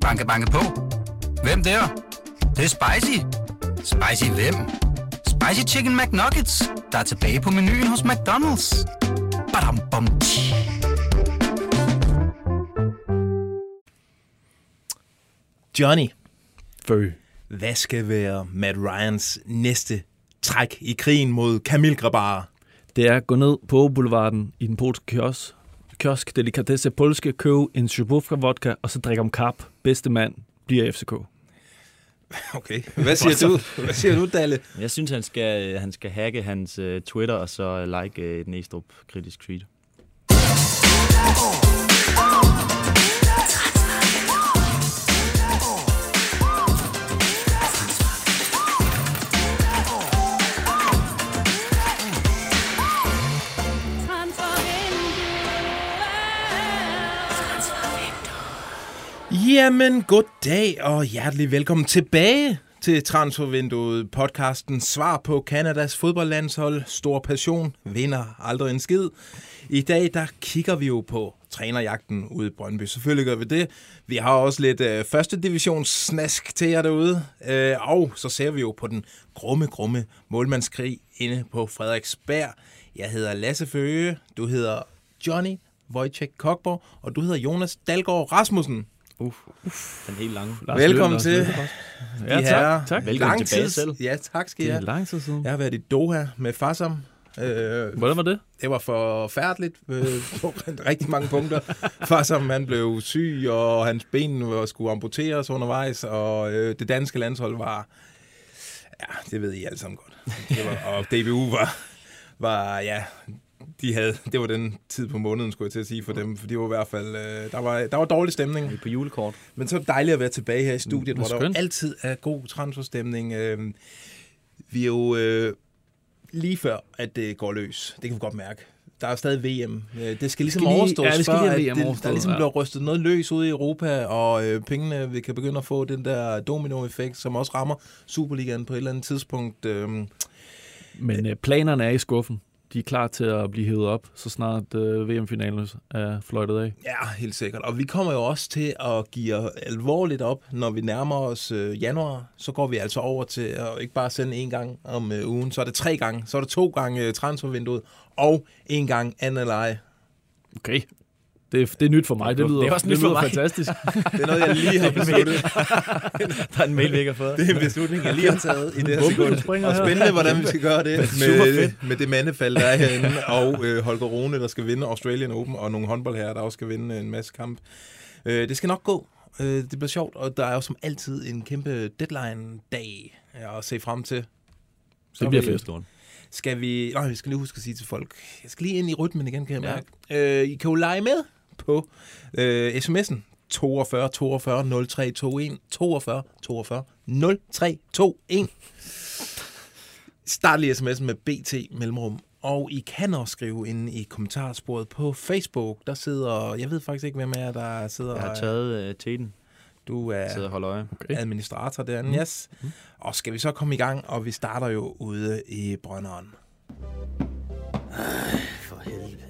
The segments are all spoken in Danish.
Banke, banke på. Hvem der? Det, det er spicy. Spicy hvem? Spicy Chicken McNuggets, der er tilbage på menuen hos McDonald's. Badum, bom, tji. Johnny, Fø. hvad skal være Matt Ryans næste træk i krigen mod Kamil Grabar? Det er at gå ned på boulevarden i den polske kiosk, kiosk Delikatesse Polske, købe en Sjubovka vodka, og så drikke om kap. Bedste mand bliver FCK. Okay, hvad siger du? Hvad siger du, Dalle? Jeg synes, han skal, han skal hacke hans uh, Twitter og så like uh, et Næstrup kritisk tweet. Jamen, goddag og hjertelig velkommen tilbage til Transfervinduet, podcasten Svar på Kanadas fodboldlandshold. Stor passion, vinder aldrig en skid. I dag, der kigger vi jo på trænerjagten ude i Brøndby. Selvfølgelig gør vi det. Vi har også lidt øh, første divisions snask til jer derude. Øh, og så ser vi jo på den grumme, grumme målmandskrig inde på Frederiksberg. Jeg hedder Lasse Føge, du hedder Johnny Wojciech Kokborg, og du hedder Jonas Dalgaard Rasmussen. Uff, uff. Den helt lange. Lars Velkommen Løkke, til. Ja, herrer. tak. tak. Velkommen Lang tilbage tid- selv. Ja, tak skal Det jeg er lang tid siden. Jeg har været i Doha med Fassam. Øh, Hvordan var det? det var forfærdeligt øh, på rigtig mange punkter. Fassam, han blev syg, og hans ben var, skulle amputeres undervejs, og øh, det danske landshold var... Ja, det ved I alle sammen godt. Det var, og DBU var, var ja, de havde, det var den tid på måneden, skulle jeg til at sige for dem, for det var i hvert fald, øh, der, var, der var dårlig stemning. På julekort. Men så dejligt at være tilbage her i studiet, Mm, hvor der jo skønt. altid er god transferstemning. Øh, vi er jo øh, lige før, at det går løs. Det kan vi godt mærke. Der er stadig VM. Øh, Det skal ligesom lige- overstås, ja, det skal lige have VM det, der ligesom ja. bliver rystet noget løs ude i Europa, og øh, pengene, vi kan begynde at få den der domino-effekt, som også rammer Superligaen på et eller andet tidspunkt. Øh, Men øh, planerne er i skuffen. De er klar til at blive hævet op, så snart øh, VM-finalen er fløjtet af. Ja, helt sikkert. Og vi kommer jo også til at give alvorligt op, når vi nærmer os øh, januar. Så går vi altså over til at ikke bare sende en gang om øh, ugen, så er det tre gange. Så er det to gange øh, transfervinduet, og en gang analyze. Okay. Det er, det er nyt for mig. Det lyder, Det er også nyt det for lyder mig. fantastisk. Det er noget, jeg lige har besluttet. Der er en mail, vi ikke har fået. Det er en beslutning, jeg lige har taget i det her sekund. springer Og spændende, hvordan vi skal gøre det Super med, fedt. med det mandefald, der er herinde, og øh, Holger Rune, der skal vinde Australian Open, og nogle håndboldherrer, der også skal vinde en masse kamp. Øh, det skal nok gå. Øh, det bliver sjovt, og der er jo som altid en kæmpe deadline-dag ja, at se frem til. Så Det bliver vil- fedt. Skal vi... Nej, vi skal lige huske at sige til folk. Jeg skal lige ind i rytmen igen, kan jeg Ja. mærke. Øh, I kan jo lege med på øh, sms'en 42 42 0321 42 42 0321. Start lige sms'en med BT mellemrum. Og I kan også skrive inde i kommentarsporet på Facebook. Der sidder... Jeg ved faktisk ikke, hvem jer, der sidder... Jeg har taget uh, teten. Du er Jeg sidder og holder øje. Okay. administrator derinde, yes. Og skal vi så komme i gang, og vi starter jo ude i Brønderen. For helvede.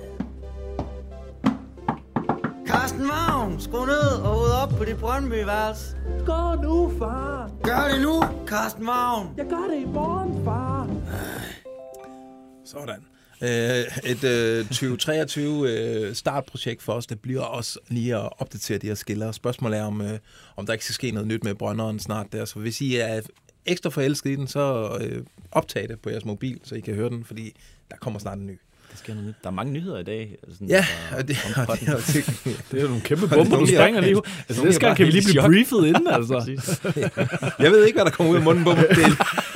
Vagn, skru ned og ud op på dit Brøndby-værelse. Gå nu, far. Gør det nu, Carsten Vagn. Jeg gør det i morgen, far. Sådan. Øh, et øh, 2023 øh, startprojekt for os, det bliver også lige at opdatere de her skiller. Spørgsmålet er, om, øh, om der ikke skal ske noget nyt med Brønderen snart der. Så hvis I er ekstra forelsket i den, så øh, optag det på jeres mobil, så I kan høre den, fordi der kommer snart en ny. Der sker noget nyt. Der er mange nyheder i dag. Sådan, Ja, der- og det, og det, er jo det, Det er jo nogle kæmpe Og er bomber, du springer lige. det Altså, næste gang kan vi lige blive chok. briefet inden, altså. Præcis. jeg ved ikke, hvad der kommer ud af munden på mig. Det,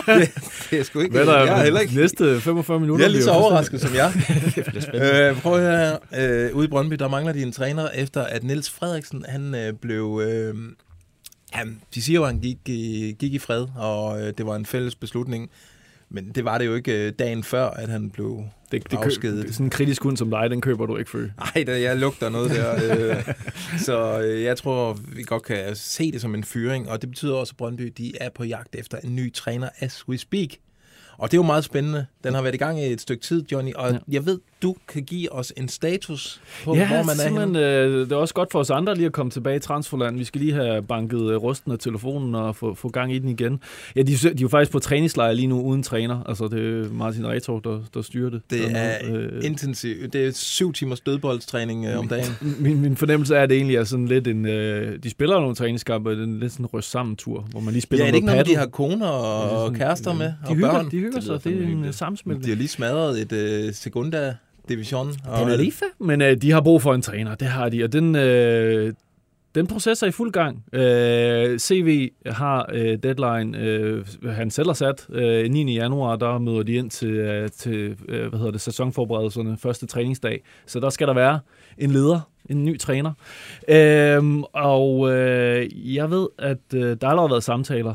det, det er sgu ikke... Hvad der jeg er heller er ikke... næste 45 minutter? Jeg er lige så overrasket som jeg. Det er spændende. Øh, prøv at høre her. Øh, ude i Brøndby, der mangler de en træner, efter at Niels Frederiksen, han øh, blev... Øh, han, de siger jo, at han gik i, gik i fred, og øh, det var en fælles beslutning. Men det var det jo ikke øh, dagen før, at han blev Det, det, kø, afskediget. det er sådan en kritisk hund som dig, den køber du ikke for. Nej, der, jeg lugter noget der. Øh, så øh, jeg tror, vi godt kan se det som en fyring, og det betyder også, at Brøndby de er på jagt efter en ny træner as we speak. Og det er jo meget spændende. Den har været i gang i et stykke tid, Johnny, og Ja. ja. jeg ved, du kan give os en status på, Ja, hvor man er henne. øh, det er også godt for os andre lige at komme tilbage i transferland. Vi skal lige have banket øh, rusten af telefonen og få, få gang i den igen. Ja, de, de er jo faktisk på træningslejr lige nu uden træner. Altså, det er Martin Retor, der, der styrer det. Det er Øh, intensivt. Det er syv timers dødboldstræning øh, om dagen. min, min fornemmelse er, at det egentlig er sådan lidt en... Øh, de spiller nogle træningskampe, det er en lidt sådan en ryst sammen tur, hvor man lige Ja, spiller er det ikke noget, noget de paddle. har koner og, Det er og sådan, kærester med, De og hygger, børn? de hygger Det sig, det er en hyggeligt. Sammensmeltning. De har lige smadret et øh, Segunda Division. Og, Tenerife, men øh, de har brug for en træner, det har de, og den, øh, den proces er i fuld gang. Øh, CV har øh, deadline, øh, han selv har sat, øh, 9. januar, der møder de ind til, øh, til øh, hvad hedder det, sæsonforberedelserne, første træningsdag, så der skal der være en leder, en ny træner. Øh, og øh, jeg ved, at øh, der har allerede været samtaler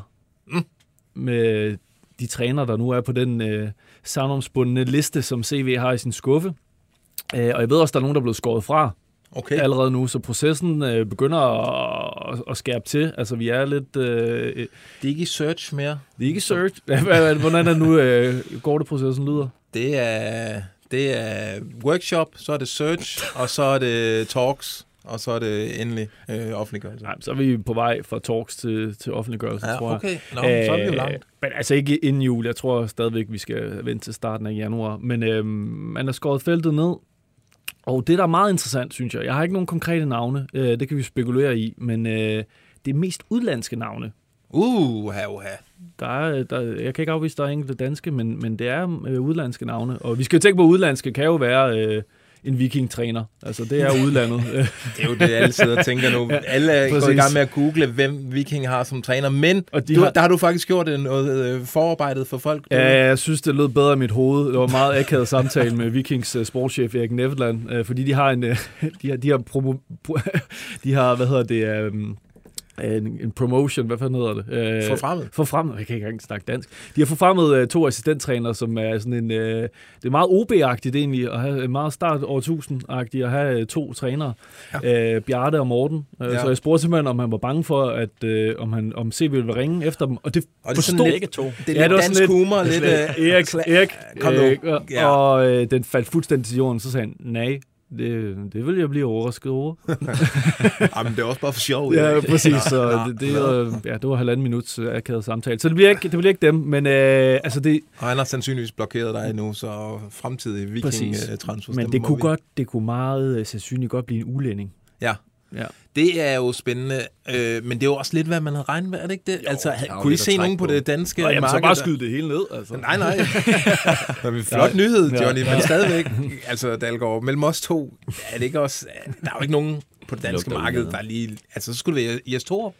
Mm. med de træner, der nu er på den øh, savnomsbundne liste, som CV har i sin skuffe. Øh, og jeg ved også, der er nogen, der er blevet skåret fra Okay. allerede nu, så processen øh, begynder at, at, skærpe til. Altså, vi er lidt... Øh, Det er ikke i search mere. det er ikke search. Hvordan er nu, øh, går det processen lyder? Det er, det er workshop, så er det search, og så er det talks, og så er det endelig øh, offentliggørelse. Nej, så er vi på vej fra talks til, til offentliggørelse, Ja, tror jeg. okay. Nå, så er vi jo langt. Men altså ikke inden jul. Jeg tror stadigvæk, vi skal vente til starten af januar. Men øh, man har skåret feltet ned. Og det, der er meget interessant, synes jeg, jeg har ikke nogen konkrete navne, øh, det kan vi spekulere i, men øh, det er mest udlandske navne. Uh, ha, uh, ha. Der er, der, jeg kan ikke afvise, at der er enkelte danske, men, men det er øh, udlandske navne. Og vi skal jo tænke på, at udlandske kan jo være øh, en vikingtræner. Altså, det er udlandet. Det er jo det, alle sidder og tænker nu. Alle er gået i præcis. gang med at google, hvem Viking har som træner. Men Og de du, har- der har du faktisk gjort øh, noget øh, forarbejdet for folk. du. Ja, jeg synes, det lød bedre i mit hoved. Det var en meget akavet samtale med Vikings uh, sportschef Erik Neverland, uh, fordi de har en, de har, de har, promo, pro- de har hvad hedder det, um, en, en promotion, hvad fanden hedder det? Uh, Forfremmet. Forfremmet, jeg kan ikke engang snakke dansk. De har forfremmet uh, to assistenttrænere, som er sådan en, uh, det er meget OB-agtigt egentlig, at have meget start år 1000-agtigt at have uh, to trænere, ja. uh, Bjarte og Morten. Uh, Ja. Så jeg spurgte simpelthen, om han var bange for, at uh, om, han, om CV ville ringe efter dem, og det Og det er sådan forstod lidt- to. Det er Ja, lidt dansk sådan humor, lidt... øh, Erik, sla- Erik Kom nu. øh, Ja. og øh, den faldt fuldstændig til jorden, så sagde han, nej, det, det vil jeg blive overrasket over. Jamen, det er også bare for sjov. ja, Erik. præcis, så nå, det, det, var, ja, det var halvanden minuts øh, akavet samtale. Så det bliver ikke, det bliver ikke dem, men øh, altså det, Og han har sandsynligvis blokeret dig nu, så fremtidig Præcis. viking-transfer. men det kunne, godt, det kunne meget øh, sandsynligt godt blive en udlænding. Ja. Ja. Det er jo spændende, øh, men det er jo også lidt, hvad man havde regnet med, er det ikke det? Jo, altså, jo kunne I se nogen på på. det danske Nå, jamen, så marked? bare der- skyde det hele ned. Altså. Nej, nej. det er en flot nyhed, Ja. Johnny, men stadigvæk. Altså, Dalgaard, mellem os to, er det ikke også... Der er jo ikke nogen på det danske lugter marked, der lige... Altså, så skulle det være Jes Torup.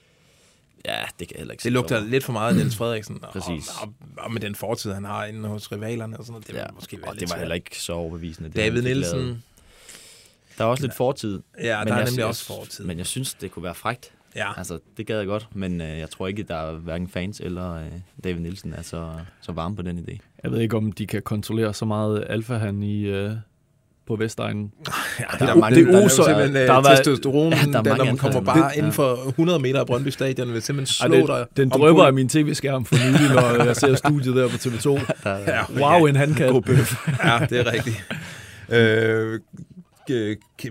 Ja, det kan jeg heller ikke Det lugter lidt for meget af Niels Frederiksen. Præcis. Og, og, og, med den fortid, han har inde hos rivalerne og sådan noget, det Ja, ja, måske være og lidt det var svært. heller ikke så overbevisende. det, David fik lavet. Der er også lidt fortid. Ja, der er jeg- nemlig jeg- også fortid. Men jeg synes, det kunne være frægt. Ja. Altså, det gad jeg godt, men øh, jeg tror ikke, der er hverken fans eller øh, David Nielsen er så, så varme på den idé. Jeg ved ikke, om de kan kontrollere så meget alfa han i, øh, på Vestegnen. Ja, der der, er mange- det er simpelthen der der har var, været- testosteron, Ja, ja, der er der, når man kommer bare Det- inden for 100 meter af Brøndby Stadion, vil simpelthen slå dig. det, den om drøber af min tv-skærm for nylig, når jeg ser studiet der på TV2. Ja, Wow, en handkat. God bøf. Ja, det er rigtigt. Øh,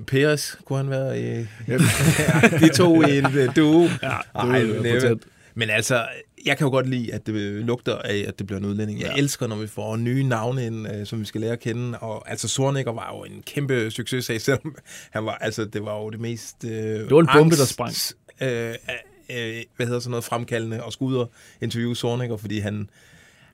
Peres, kunne han være i... ja, de to i en øh, duo. Ja, Ej, det. Men altså, jeg kan jo godt lide, at det lugter af, at det bliver en udlænding. Jeg Ja. elsker, når vi får nye navne ind, øh, som vi skal lære at kende. Og altså, Sornikker var jo en kæmpe successag, selvom han var, altså, det var jo det mest... Øh, det var en bombe, der sprang. Øh, øh, hvad hedder sådan noget, fremkaldende og skudder interview Sornikker, fordi han,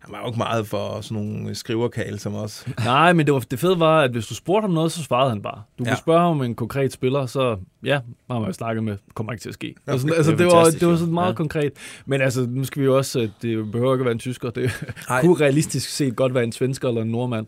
han var jo ikke meget for sådan nogle skriverkale som os. Nej, men det, var, det fede var, at hvis du spurgte ham noget, så svarede han bare. Du Ja. kunne spørge ham om en konkret spiller, så ja, har man jo snakket med, kommer ikke til at ske. Okay, altså, det er det, var, det var sådan meget Ja. konkret. Men altså, nu skal vi jo også, at det behøver ikke at være en tysker. Det Ej. kunne realistisk set godt være en svensker eller en nordmand.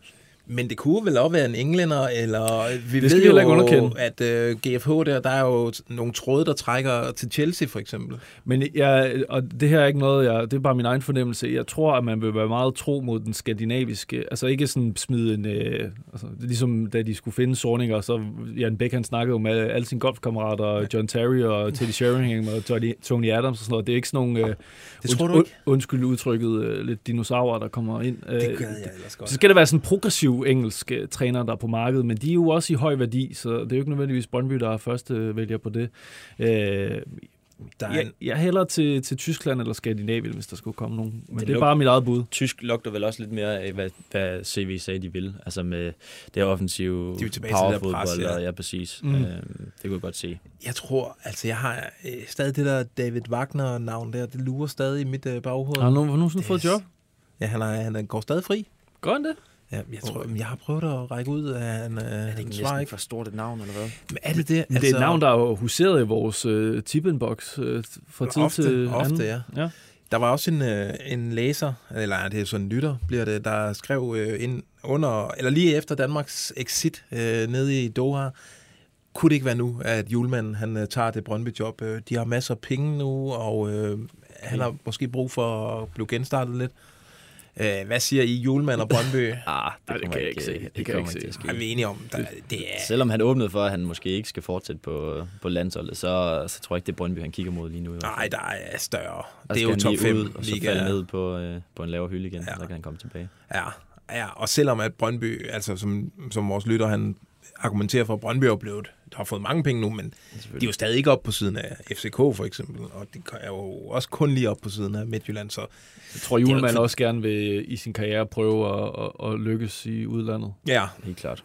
Men det kunne vel også være en englænder, eller vi Det skal ved heller ikke jo, underkende. at øh, GFH der, der er jo nogle tråde, der trækker til Chelsea for eksempel. Men jeg, og det her er ikke noget, jeg, det er bare min egen fornemmelse. Jeg tror, at man vil være meget tro mod den skandinaviske. Altså ikke sådan smide en... Øh, altså, ligesom da de skulle finde Sorninger, så Jan Beck han snakkede jo med alle sine golfkammerater, John Terry og Teddy Sheringham og Tony, Tony Adams og sådan noget. Det er ikke sådan nogle... Øh, Det tror und- du ikke? und- Undskyld udtrykket, øh, lidt dinosaurer, der kommer ind. Øh, Det gør jeg ellers godt. så skal det være sådan progressiv engelske trænere, der er på markedet, men de er jo også i høj værdi, så det er jo ikke nødvendigvis Brøndby, der er første vælger på det. Øh, Der er jeg, en, jeg hælder til, til Tyskland eller Skandinavien, hvis der skulle komme nogen. Men det, Det er luk- bare mit eget bud. Tysk lugter vel også lidt mere af, hvad, hvad CV sagde, de ville. Altså med det offensive De er powerfodbold. ja. ja, præcis. Mm. Øhm, det kunne jeg godt se. jeg tror, altså jeg har øh, stadig det der David Wagner-navn der, det lurer stadig i mit øh, baghoved. Har du nogen- nogensinde fået et job? Ja, han, er, han er, går stadig fri. Gør han det? Ja, jeg tror, men jeg har prøvet at række ud af han, øh, han svarer ikke. for stort et navn, eller hvad? Men er det det? Altså, det er et navn, der er huseret i vores øh, tip-inbox øh, fra tid Ofte, til ofte, anden. ja. ja. Der var også en, øh, en læser, eller det er sådan en lytter, bliver det, der skrev øh, ind under, eller lige efter Danmarks exit øh, nede i Doha, kunne det ikke være nu, at julemanden han øh, tager det Brøndby-job? Øh, de har masser af penge nu, og øh, han har måske brug for at blive genstartet lidt. Øh, hvad siger I, julemand og Brøndby? Ah, det, det kommer kan jeg ikke se. Det, Det det kan jeg ikke ikke til se. at ske. er vi enige om, der, det er... Selvom han åbnede for, at han måske ikke skal fortsætte på, på landsholdet, så, så tror jeg ikke, det er Brøndby, han kigger mod lige nu. Nej, der er større. Og det er jo han top lige 5 ud, og så falde ned på, øh, på en lavere hylde igen, ja. så kan han komme tilbage. Ja, ja, og selvom at Brøndby, altså som, som vores lytter, han argumenterer for, at Brøndby er blevet, har fået mange penge nu, men de er jo stadig ikke op på siden af FCK for eksempel, og de er jo også kun lige op på siden af Midtjylland, så Jeg tror, Julemand ikke- også gerne vil i sin karriere prøve at, at, at lykkes i udlandet. ja. Helt klart.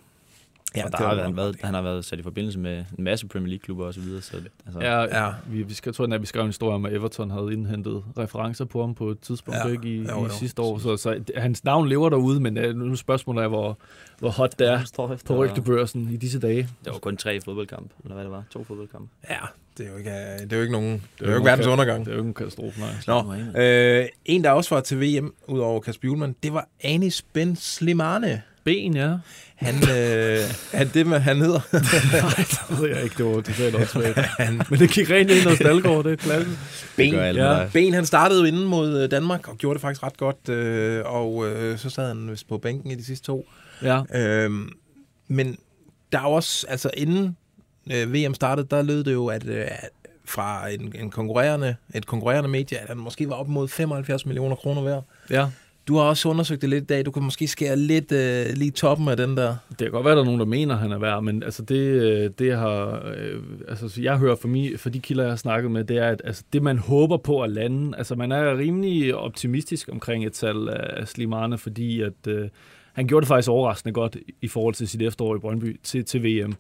Ja og der har han, været, han har været sat i forbindelse med en masse Premier League-klubber og så videre. Så, altså, Ja, Ja. Vi, vi skal, tror, at vi skrev en historie om, at Everton havde indhentet referencer på ham på et tidspunkt Ja. ikke, i, Jo, jo, i sidste år. Så, så hans navn lever derude, men uh, nu er spørgsmålet er, hvor, hvor hot det er på rygtebørsen i disse dage. Det var kun tre fodboldkampe, eller hvad det var. To fodboldkampe. Ja, det er jo ikke, øh, det er jo ikke nogen, det er jo jo ikke verdens undergang. Det er jo ikke en katastrofe, nej. Nå, øh, en der også var til VM, udover Kasper Julemand, det var Anis Ben Slimane. Ben, ja. Han, øh, han, det, man, han hedder. Nej, det ved jeg ikke, det var totalt åndssvagt. Men det gik rent ind hos Dalgaard, det er klasse. Ben, alle ja. med. Ben, han startede jo inden mod øh, Danmark, og gjorde det faktisk ret godt, øh, og øh, så sad han vist på bænken i de sidste to. Ja, Øhm, men der er også, altså inden øh, VM startede, der lød det jo, at øh, fra en, en konkurrerende, et konkurrerende medie, at han måske var op mod 75 millioner kroner værd. ja. Du har også undersøgt det lidt i dag. Du kan måske skære lidt øh, lige toppen af den der. Det kan godt være, at der er nogen, der mener, at han er værd, men altså det, øh, det har, øh, altså jeg hører fra, mig, fra de kilder, jeg har snakket med, det er, at altså, det man håber på at lande, altså man er rimelig optimistisk omkring et salg af Slimane, fordi at øh, han gjorde det faktisk overraskende godt i forhold til sit efterår i Brøndby til, til VM.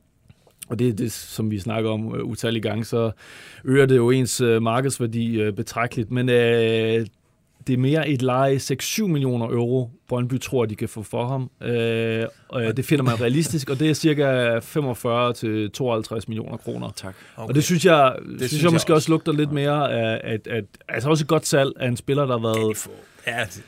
Og det er det, som vi snakker om øh, utallige gange, så øger det jo ens øh, markedsværdi øh, betragteligt. Men øh, det er mere et leje 6-7 millioner euro, Brøndby tror, de kan få for ham. Øh, og øh, det finder man realistisk, og det er cirka 45 til 52 millioner kroner. Tak. Okay. Og det synes jeg, det synes, synes jeg jeg måske også. også. lugter lidt mere af, at, at, altså også et godt salg af en spiller, der har været. Ja, det-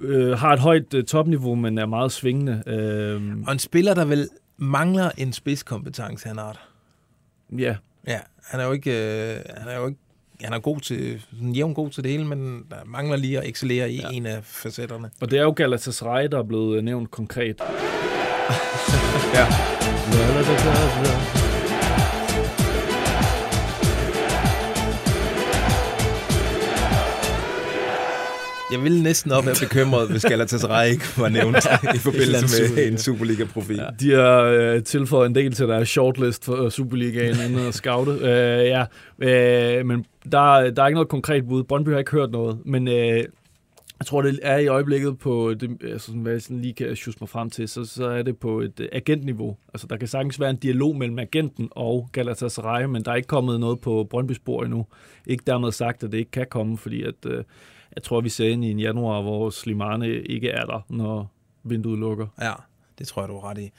øh, har et højt øh, topniveau, men er meget svingende. Øh, og en spiller, der vel mangler en spidskompetence, han har. ja, Ja, han er jo ikke, øh, han er jo ikke han er god til, sådan jævn god til det hele, men der mangler lige at excellere i ja. en af facetterne. og det er jo Galatasaray, der er blevet øh, nævnt konkret. Ja. Jeg ville næsten op være bekymret, hvis Galatasaray ikke var nævnt i forbindelse med en Superliga-profil. Ja. De har øh, tilføjet en del til deres shortlist for øh, Superligaen inden at scoute. Øh, ja, øh, men der, der er ikke noget konkret bud. Brøndby har ikke hørt noget, men øh, jeg tror, det er i øjeblikket på, det, altså, sådan, hvad jeg sådan lige kan sjusse mig frem til, så, så er det på et øh, agentniveau. Altså, der kan sagtens være en dialog mellem agenten og Galatasaray, men der er ikke kommet noget på Brøndby spor endnu. Ikke dermed sagt, at det ikke kan komme, fordi at, øh, jeg tror, vi ser ind i en januar, hvor Slimane ikke er der, når vinduet lukker. ja, det tror jeg, du har ret i.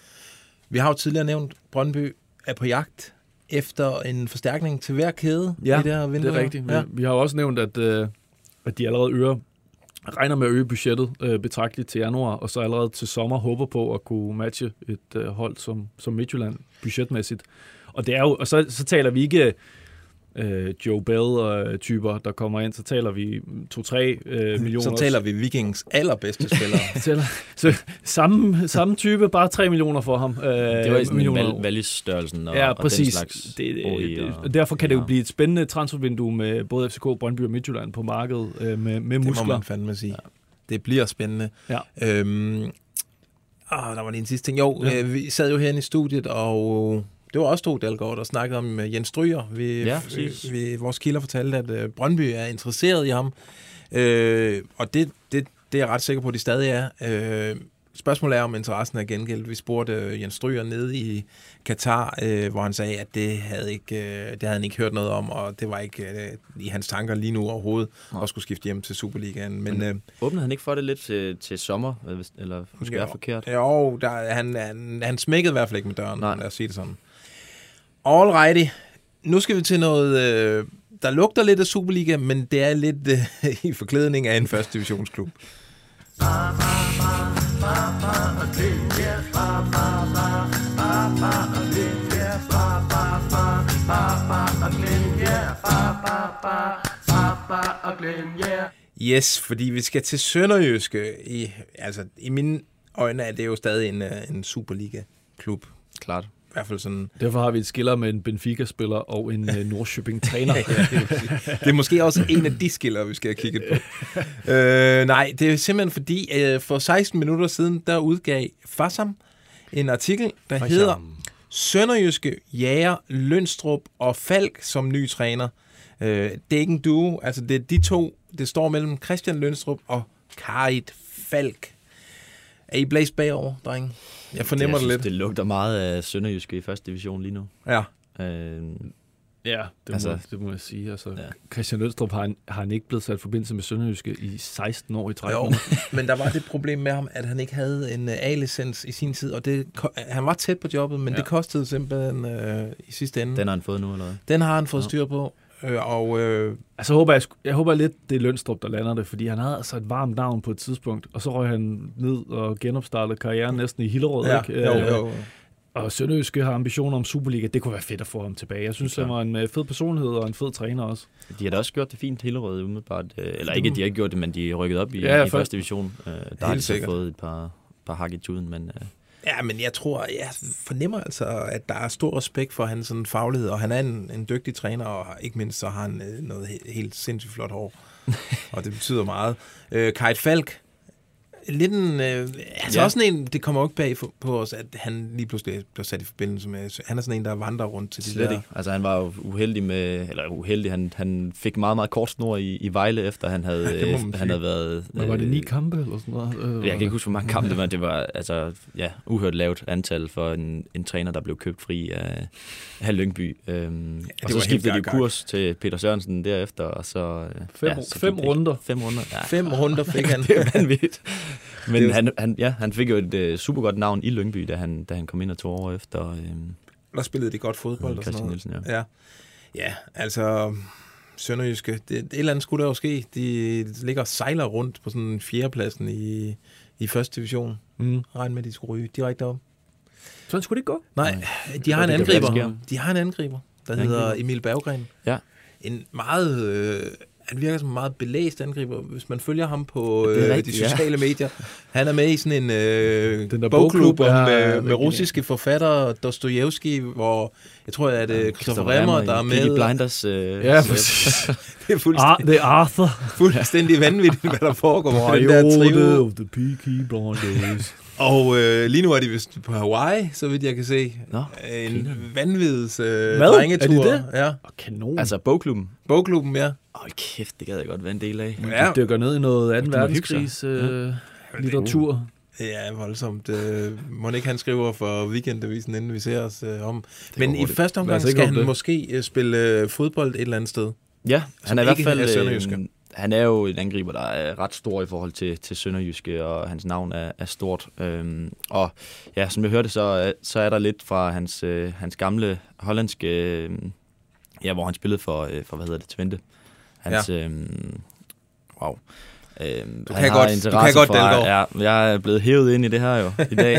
Vi har jo tidligere nævnt, Brøndby er på jagt efter en forstærkning til hver kæde Ja, i det her vindue. Det er rigtigt. Ja. Vi har jo også nævnt, at, øh, at de allerede øger, regner med at øge budgettet øh, betragteligt til januar, og så allerede til sommer håber på at kunne matche et øh, hold som, som Midtjylland budgetmæssigt. Og, det er jo, og så, så taler vi ikke øh, Joe Bell-typer, der kommer ind, så taler vi 2-3 øh, millioner. Så taler vi Vikings allerbedste spillere. Så samme, samme type, bare 3 millioner for ham. Øh, Det var sådan millioner val, valgstørrelsen og, Ja, og præcis. den slags det, det, og- og derfor kan det jo ja. blive et spændende transfervindue med både FCK, Brøndby og Midtjylland på markedet øh, med, med Det må muskler. man fandme sige. Ja. Det bliver spændende. Ja. Øhm, Åh, der var lige en sidste ting. Jo, Ja. øh, vi sad jo herinde i studiet, og det var også to Dalgaard, der snakkede om øh, Jens Stryger. Vi, Ja, vi, præcis. vi, vores kilder fortalte, at øh, Brøndby er interesseret i ham. Øh, og det, det, det er jeg ret sikker på, at de stadig er. Øh, spørgsmålet er, om interessen er gengældt. Vi spurgte øh, Jens Stryger nede i Katar, øh, hvor han sagde, at det havde, ikke, øh, det havde han ikke hørt noget om, og det var ikke øh, i hans tanker lige nu overhovedet Nej. at skulle skifte hjem til Superligaen. Men øh, Åbnede han ikke for det lidt til, til sommer, øh, eller måske er forkert? Jo, der, han, han, han smækkede i hvert fald ikke med døren, Nej. lad os sige det sådan. Alrighty. Nu skal vi til noget, øh, der lugter lidt af Superliga, men det er lidt øh, i forklædning af en første divisionsklub. Yes, fordi vi skal til Sønderjyske. I, altså, i mine øjne er det jo stadig en, øh, en Superliga-klub. Klart. I hvert fald sådan. Derfor har vi et skiller med en Benfica-spiller og en uh, Nordköping-træner. Det er måske også en af de skiller, vi skal have kigget på. øh, nej, det er simpelthen fordi, øh, for 16 minutter siden, der udgav Fassam en artikel, der hedder Sønderjyske Jager, Lønstrup og Falk som ny træner. Øh, det er ikke en duo, altså det er de to, det står mellem Christian Lønstrup og Karit Falk. Er I blæst bagover, drenge? Jeg fornemmer jeg det, synes, lidt. Det lugter meget af Sønderjyske i første division lige nu. Ja. Øh, Ja, det, Altså- må, det må jeg sige. Altså, Ja. Christian Lønstrup har, han, har han ikke blevet sat i forbindelse med Sønderjyske i 16 år i træk. Jo, men der var det problem med ham, at han ikke havde en uh, A-licens i sin tid, og det, han var tæt på jobbet, men ja. Det kostede simpelthen uh, i sidste ende. Den, den har han fået nu, eller hvad? Den har han fået Ja. styr på, øh, og øh, Altså, håber jeg, jeg håber lidt, det er Lønstrup, der lander det, fordi han havde altså et varmt navn på et tidspunkt, og så røg han ned og genopstartede karrieren næsten i Hillerød, ja, ikke? jo, Øh, jo. Og Sønderjyske har ambitioner om Superliga. Det kunne være fedt at få ham tilbage. Jeg synes, Det er han var en øh, fed personlighed og en fed træner også. De har da også gjort det fint, Hillerød, umiddelbart. Eller ikke, at de har ikke gjort det, men de er rykket op i, Ja, ja, i første division. Der har de så sikkert. fået et par, par hak i tuden, men øh, Ja, men jeg tror, jeg fornemmer altså, at der er stor respekt for hans sådan, faglighed, og han er en, en dygtig træner, og ikke mindst så har han øh, noget he- helt sindssygt flot hår, og det betyder meget. Øh, Kajt Falk, lidt en, øh, altså ja. Ja. også sådan en, det kommer jo ikke bag for, på os, at han lige pludselig bliver sat i forbindelse med, han er sådan en, der vandrer rundt til de slet der. ikke. Altså, han var jo uheldig med, eller uheldig, han, han fik meget, meget kort snor i, i Vejle, efter han havde, Ja, øh, han sige. havde været... Men var det øh, ni kampe eller sådan noget? Øh, Jeg kan ikke huske, hvor mange kampe det var. Det var altså, ja, uhørt lavt antal for en, en træner, der blev købt fri af, af Lyngby. Øhm, og var så skiftede de kurs til Peter Sørensen derefter, og så... Fem, ja, ja, så fem runder. Fem runder, ja. Fem runder fik han. det er vanvittigt. Men jo- han, han, ja, han fik jo et uh, super godt navn i Lyngby, da han, da han kom ind og tog over efter øhm, Der spillede de godt fodbold og sådan Christian noget. Nielsen. Ja. Ja, ja altså Sønderjyske, det, et eller andet skulle der jo ske. De ligger og sejler rundt på sådan fjerdepladsen i, i første division. Mm. Regn med, at de skulle ryge direkte op. Sådan skulle det ikke gå. Nej, de har en angriber. De har en angriber, der hedder. Emil Berggren. Ja. En meget... Øh, han virker som en meget belæst angriber, hvis man følger ham på øh, rigtigt, de ja. sociale medier. Han er med i sådan en øh, Den der bogklub bogklub, om, ja, øh, ja, med med- russiske forfattere, Dostojevski, hvor jeg tror, at øh, Christopher Remmer, der er Peaky med. Blinders. Øh, Ja, præcis. Det er fuldstændig, Ar- det er Arthur. fuldstændig vanvittigt, hvad der foregår på den der trio. of the Peaky Blinders. Og øh, lige nu er de vist på Hawaii, så vidt jeg kan se. Nå, En vanvids øh, Hvad? drengetur. Er de det? Ja. Og kanon. altså bogklubben. Bogklubben, ja. Hold kæft, det gad jeg godt være en del af. Ja. de dykker ned i noget 2. må hygge sig. verdenskrigs øh, litteratur. Ja, voldsomt. Øh, må ikke han skriver for weekendavisen, inden vi ser os øh, om. Men i første omgang skal han det. måske øh, spille øh, fodbold et eller andet sted. Ja, han er i hvert ikke er fald sønderjyske. øh, han er jo en angriber, der er ret stor i forhold til, til Sønderjyske, og hans navn er, er stort. Øhm, og ja, som jeg hørte, så, er- så er der lidt fra hans, øh, hans gamle hollandske, øh, ja, hvor han spillede for, øh, for hvad hedder det, Twente. Hans, ja. øhm, wow. Øhm, Du han kan har godt- du kan godt, Dalgaard. ja, jeg er blevet hævet ind i det her jo i dag.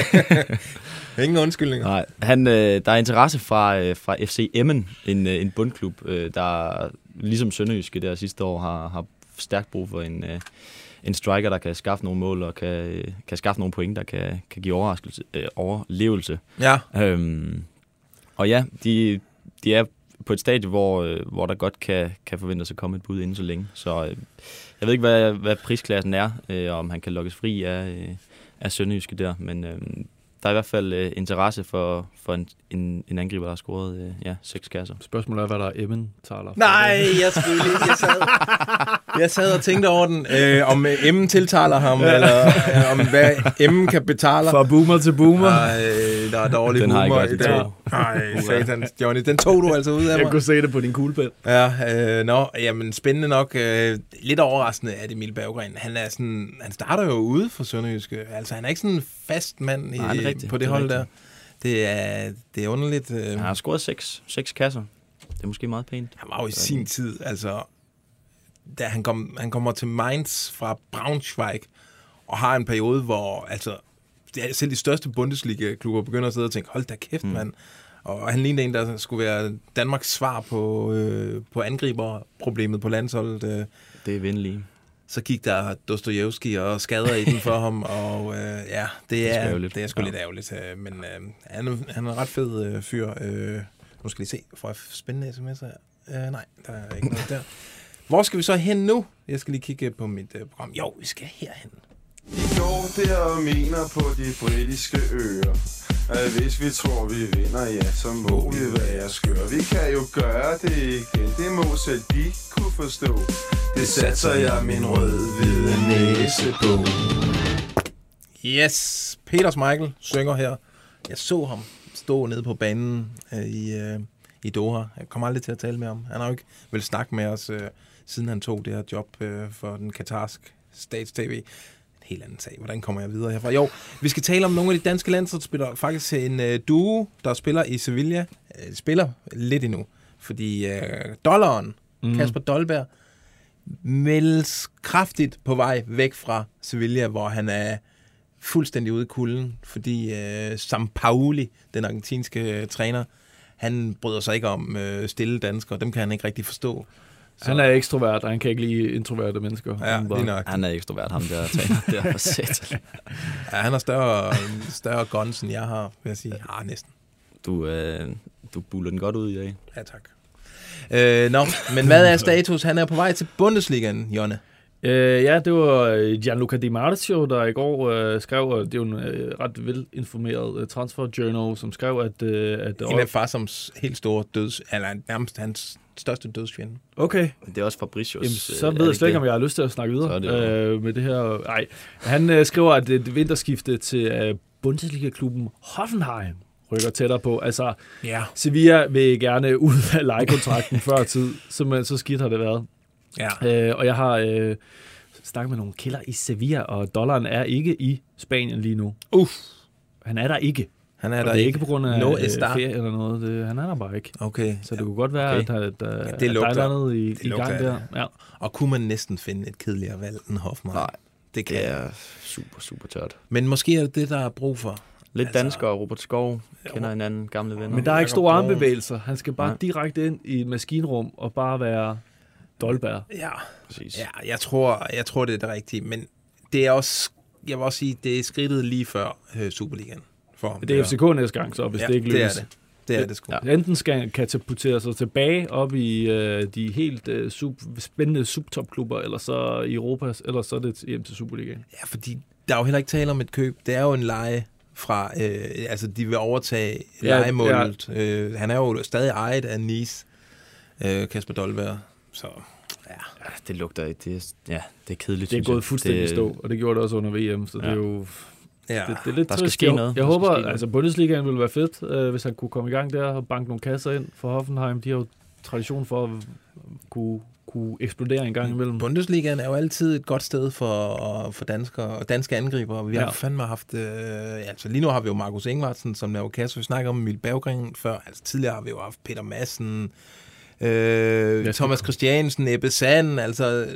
Ingen undskyldninger. Nej, han, øh, der er interesse fra, øh, fra FC Emmen, en, øh, en bundklub, øh, der ligesom Sønderjyske der sidste år har, har stærkt brug for en, øh, en striker, der kan skaffe nogle mål og kan, øh, kan skaffe nogle point, der kan, kan give overraskelse, øh, overlevelse. Ja, Øhm, og ja, de, de er på et stadie, hvor, øh, hvor der godt kan, kan forventes at komme et bud inden så længe. Så øh, jeg ved ikke, hvad, hvad prisklassen er, øh, og om han kan lukkes fri af, øh, af Sønderjyske der, men øh, der er i hvert fald øh, interesse for, for en, en, en angriber, der har scoret øh, ja, seks kasser. Spørgsmålet er, hvad der er Emmen taler. Nej, jeg skulle lige... Jeg sad, jeg sad og tænkte over den, øh, om øh, Emmen tiltaler ham, eller øh, om hvad Emmen kan betale. Fra boomer til boomer. Ej, der er dårlig Den har jeg humor godt i i dag. Nej, satan, Johnny, den tog du altså ud af Jeg mig. kunne se det på din kuglepen. Ja, øh, nå, jamen spændende nok. Øh, lidt overraskende at Emil Berggren. Han, er sådan, han starter jo ude for Sønderjyske. Altså, han er ikke sådan en fast mand i, Nej, det er rigtigt. på det, Det er hold der. rigtigt. Det er, det er underligt. Øh, Han har scoret seks, seks kasser. Det er måske meget pænt. Han var jo i sin tid, altså, da han, kom, han kommer til Mainz fra Braunschweig, og har en periode, hvor altså, det er selv de største Bundesliga-klubber begynder at sidde og tænke, hold da kæft, mm. mand. Og han lignede en, der skulle være Danmarks svar på, øh, på angriberproblemet på landsholdet. Øh. Det er venlige. Så gik der Dostojevski og skader i den for ham, og øh, ja, det er sgu er, ærgerligt. det er sgu Ja. lidt ærgerligt. Øh, men øh, han, er, han er en ret fed øh, fyr. Øh, nu skal vi se, får jeg spændende sms'er? Øh, nej, der er ikke noget der. Hvor skal vi så hen nu? Jeg skal lige kigge på mit øh, program. Jo, vi skal herhen. I går der og mener på de britiske øer at hvis vi tror vi vinder, ja, så må vi være skøre Vi kan jo gøre det igen, det må selv de kunne forstå Det satser jeg min rød-hvide næse på Yes, Peters Michael synger her. Jeg så ham stå nede på banen øh, i, øh, i Doha. Jeg kommer aldrig til at tale med ham. Han har jo ikke vel snakke med os, øh, siden han tog det her job øh, for den katarsk stats-tv. Helt anden sag. Hvordan kommer jeg videre herfra? Jo, vi skal tale om nogle af de danske landsholdsspillere. Faktisk en øh, duo, der spiller i Sevilla. Øh, spiller lidt endnu. Fordi øh, dollaren, mm. Kasper Dolberg, meldes kraftigt på vej væk fra Sevilla, hvor han er fuldstændig ude i kulden, fordi øh, Sam Pauli, den argentinske øh, træner, han bryder sig ikke om øh, stille danskere. Dem kan han ikke rigtig forstå. Så, Han er ekstrovert, og han kan ikke lide introverte mennesker. ja, Han lige nok. Han er ekstrovert, ham der træner der for satan. Ja, han har større, større guns, end jeg har, vil jeg sige. Ja, næsten. Du, øh, du buller den godt ud i dag. Ja, tak. Øh, nå, men hvad er status? Han er på vej til Bundesligaen, Jonne. Øh, ja, det var øh, Gianluca Di Marzio, der i går øh, skrev, og det er jo en øh, ret velinformeret øh, transfer journal, som skrev, at... Øh, at En af Farsams helt store døds... Eller nærmest hans største dødsfjende. okay, Men det er også Fabricius. Jamen, så øh, ved jeg det slet ikke, om jeg har lyst til at snakke er videre det øh, med det her. Nej, han øh, skriver, at det vinterskifte til øh, Bundesliga-klubben Hoffenheim rykker tættere på. Altså, Ja. Sevilla vil gerne ud af lejekontrakten før tid, så, så skidt har det været. Ja. Øh, og jeg har øh, snakket med nogle kilder i Sevilla, og dollaren er ikke i Spanien lige nu. Uff. Han er der ikke. Han er og der det er ikke. ikke på grund af No øh, ferie eller noget. Det, han er der bare ikke. Okay. Så det kunne godt være, Okay. at, der, der, Ja, ja, det lugter- at der er noget i, det i gang der. det. Ja. Og kunne man næsten finde et kedeligere valg end Hoffmann? Nej, det kan det er super, super tørt. Men måske er det det, der er brug for. Lidt Altså- dansker og Robert Skov kender hinanden, gamle venner. Men der er ikke store armbevægelser. Han skal bare Nej. direkte ind i et maskinrum og bare være Dolberg. Ja, Præcis. ja jeg, tror, jeg tror, det er det rigtige. Men det er også, jeg vil også sige, det er skridtet lige før øh, Superligaen. For ham, Det er. FCK næste gang, så hvis ja, det ikke det er lykkes. det. Det er det sgu. Ja. Enten skal han katapultere sig tilbage op i øh, de helt øh, sub, spændende subtopklubber, eller så i Europa, eller så er det hjem til Superligaen. Ja, fordi der er jo heller ikke tale om et køb. Det er jo en leje fra, øh, altså de vil overtage Ja, lejemålet. Øh, han er jo stadig ejet af Nice, øh, Kasper Dolberg. Så ja, Ja, det lugter ikke. Det er, ja, det er kedeligt, Det er gået jeg. fuldstændig det, stå, og det gjorde det også under VM, så ja. det er jo ja. det, det er lidt Der skal trist. ske jeg, noget. Jeg Der skal håber, noget. altså Bundesligaen ville være fedt, øh, hvis han kunne komme i gang der og banke nogle kasser ind for Hoffenheim. De har jo tradition for at kunne, kunne eksplodere en gang imellem. Bundesligaen er jo altid et godt sted for, for danskere og danske angriber. Vi har Ja. ja. fandme haft... Øh, altså lige nu har vi jo Markus Ingvartsen, som laver kasse. Vi snakker om Emil Berggren før. Altså tidligere har vi jo haft Peter Madsen, øh, Ja, Thomas Christiansen, Ebbe Sand. Altså,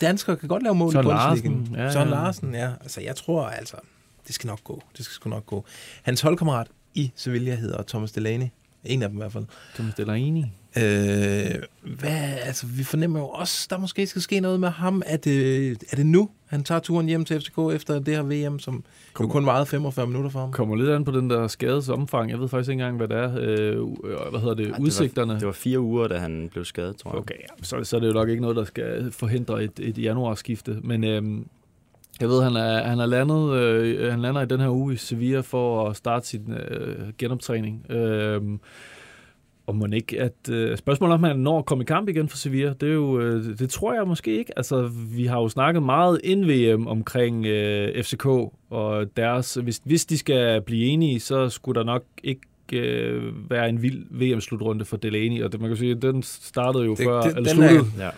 danskere kan godt lave mål Søren i Bundesligaen. Larsen, ja, Søren ja. Larsen, ja. Altså, jeg tror altså, det skal nok gå. Det skal sgu nok gå. Hans holdkammerat i Sevilla hedder Thomas Delaney. En af dem i hvert fald. Thomas Delaney. Øh, hvad, altså, vi fornemmer jo også, der måske skal ske noget med ham. Er det, er det nu, han tager turen hjem til FCK efter det her VM, som jo kun varede 45 minutter for ham? Kommer lidt an på den der skades omfang. Jeg ved faktisk ikke engang, hvad det er. Øh, hvad hedder det? Ej, Udsigterne. Det var, det var fire uger, da han blev skadet, tror jeg. Okay, ja. så, så er det jo nok ikke noget, der skal forhindre et, et januarskifte. Men øhm, jeg ved, han er, han er landet, øh, han lander i den her uge i Sevilla for at starte sin øh, genoptræning. Øhm, og må ikke, at øh, spørgsmålet om, han når at komme i kamp igen for Sevilla, det, er jo, øh, det tror jeg måske ikke. Altså, vi har jo snakket meget ind VM omkring øh, FCK, og deres, hvis, hvis de skal blive enige, så skulle der nok ikke øh, være en vild VM-slutrunde for Delaney, og det, man kan sige, den startede jo Det- før, det- eller den er- sluttede, Ja.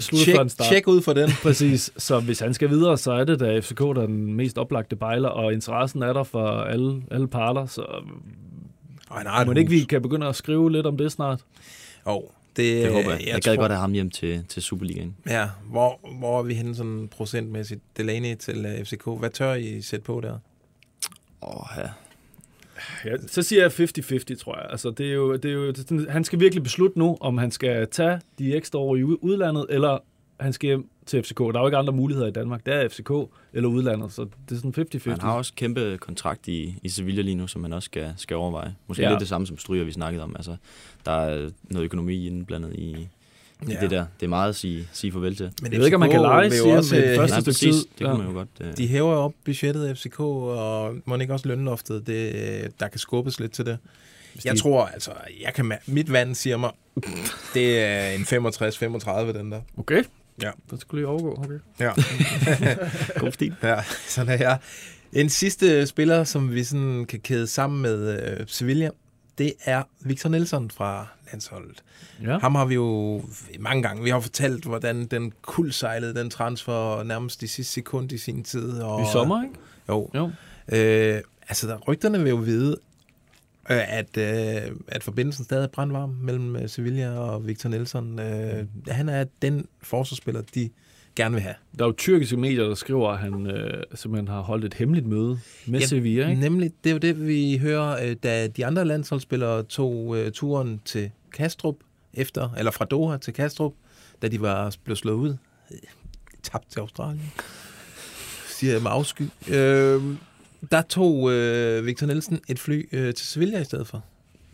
sluttede Tjek, før den start. tjek ud for den. Præcis, så hvis han skal videre, så er det da FCK, der er den mest oplagte bejler, og interessen er der for alle, alle parter, så Ej, nej, må det ikke, vi kan begynde at skrive lidt om det snart? Oh, det, Det håber jeg. Jeg, jeg gad tror- godt have ham hjem til, til Superligaen. Ja, hvor, hvor er vi henne sådan procentmæssigt? Delaney til uh, FCK. Hvad tør I sætte på der? Åh, ja. Ja, så siger jeg 50-50, tror jeg. Altså, det er jo, det er jo, det han skal virkelig beslutte nu, om han skal tage de ekstra år i udlandet, eller han skal hjem til FCK. Der er jo ikke andre muligheder i Danmark. Det er FCK eller udlandet, så det er sådan 50-50. Han har også kæmpe kontrakt i, i Sevilla lige nu, som han også skal, skal overveje. Måske Ja. lidt det samme som Stryger, vi snakkede om. Altså, der er noget økonomi indblandet i, i Ja. det der. Det er meget at sige, sige farvel til. Men Jeg ved ikke, om man kan lege, siger også, med det øh, første Nej, stykke præcis. tid. Det kunne man jo godt. øh. De hæver jo op budgettet FCK, og må ikke også lønloftet, det, der kan skubbes lidt til det. Jeg de- tror, altså, jeg kan, mit vand siger mig, det er en 65-35, den der. Okay. Ja. Den skulle lige overgå. Okay. Ja. God stil. Ja, sådan er jeg. En sidste spiller, som vi sådan kan kæde sammen med øh, Sevilla, det er Victor Nelson fra landsholdet. Ja. Ham har vi jo mange gange, vi har fortalt, hvordan den kuldsejlede den transfer nærmest i sidste sekund i sin tid. Og, I sommer, ikke? Jo. Jo. Øh, altså, der, rygterne vil jo vide, øh, at, øh, at forbindelsen stadig er brandvarm mellem øh, Sevilla og Victor Nelson. Øh, han er den forsvarsspiller, de gerne vil have. Der er jo tyrkiske medier, der skriver, at han øh, simpelthen har holdt et hemmeligt møde med Ja, Sevilla, ikke? Nemlig, det er jo det, vi hører, øh, da de andre landsholdsspillere tog øh, turen til Kastrup, efter, eller fra Doha til Kastrup, da de var blevet slået ud. Øh, Tabt til Australien. Siger jeg med afsky. Øh, der tog øh, Victor Nielsen et fly øh, til Sevilla i stedet for.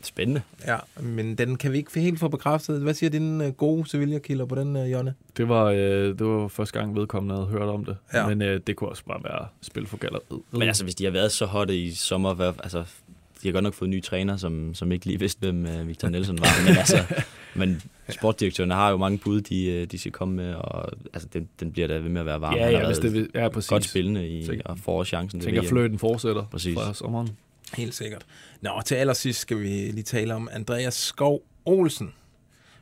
Spændende. Ja, men den kan vi ikke helt få bekræftet. Hvad siger dine øh, gode Sevilla-kilder på den, øh, Jonne? Det var, øh, det var første gang vedkommende havde hørt om det. Ja. Men øh, det kunne også bare være spil for galleriet. Men altså, hvis de har været så hotte i sommer, hvad, altså, de har godt nok fået en ny træner, som, som ikke lige vidste, hvem uh, Victor Nielsen var. Men, altså, men sportdirektørerne har jo mange bud, de, øh, de skal komme med, og altså, den, den bliver da ved med at være varm. ja, ja, hvis været det er præcis. godt spillende i, Sikkert. og får chancen. Tænker, VM. fløjten fortsætter Præcis. fra sommeren. Helt sikkert. Nå, til allersidst skal vi lige tale om Andreas Skov Olsen.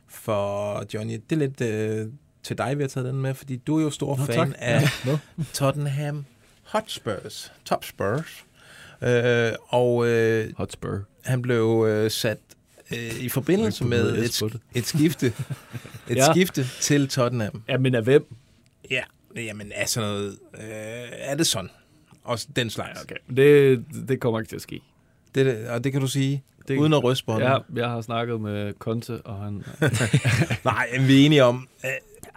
For Johnny, det er lidt øh, til dig, vi har taget den med, fordi du er jo stor Nå, fan tak. af Tottenham Hotspurs. Top Spurs. Øh, og øh, Hotspur. han blev øh, sat øh, i forbindelse med et, et skifte et Ja. skifte til Tottenham. Ja, men af hvem? Ja, jamen er sådan noget, øh, er det sådan? Og den slags. Okay. Det, det kommer ikke til at ske. Det, og det kan du sige, Det- uden at ryste på. Ja, jeg har snakket med Conte, og han... Nej, vi er enige om...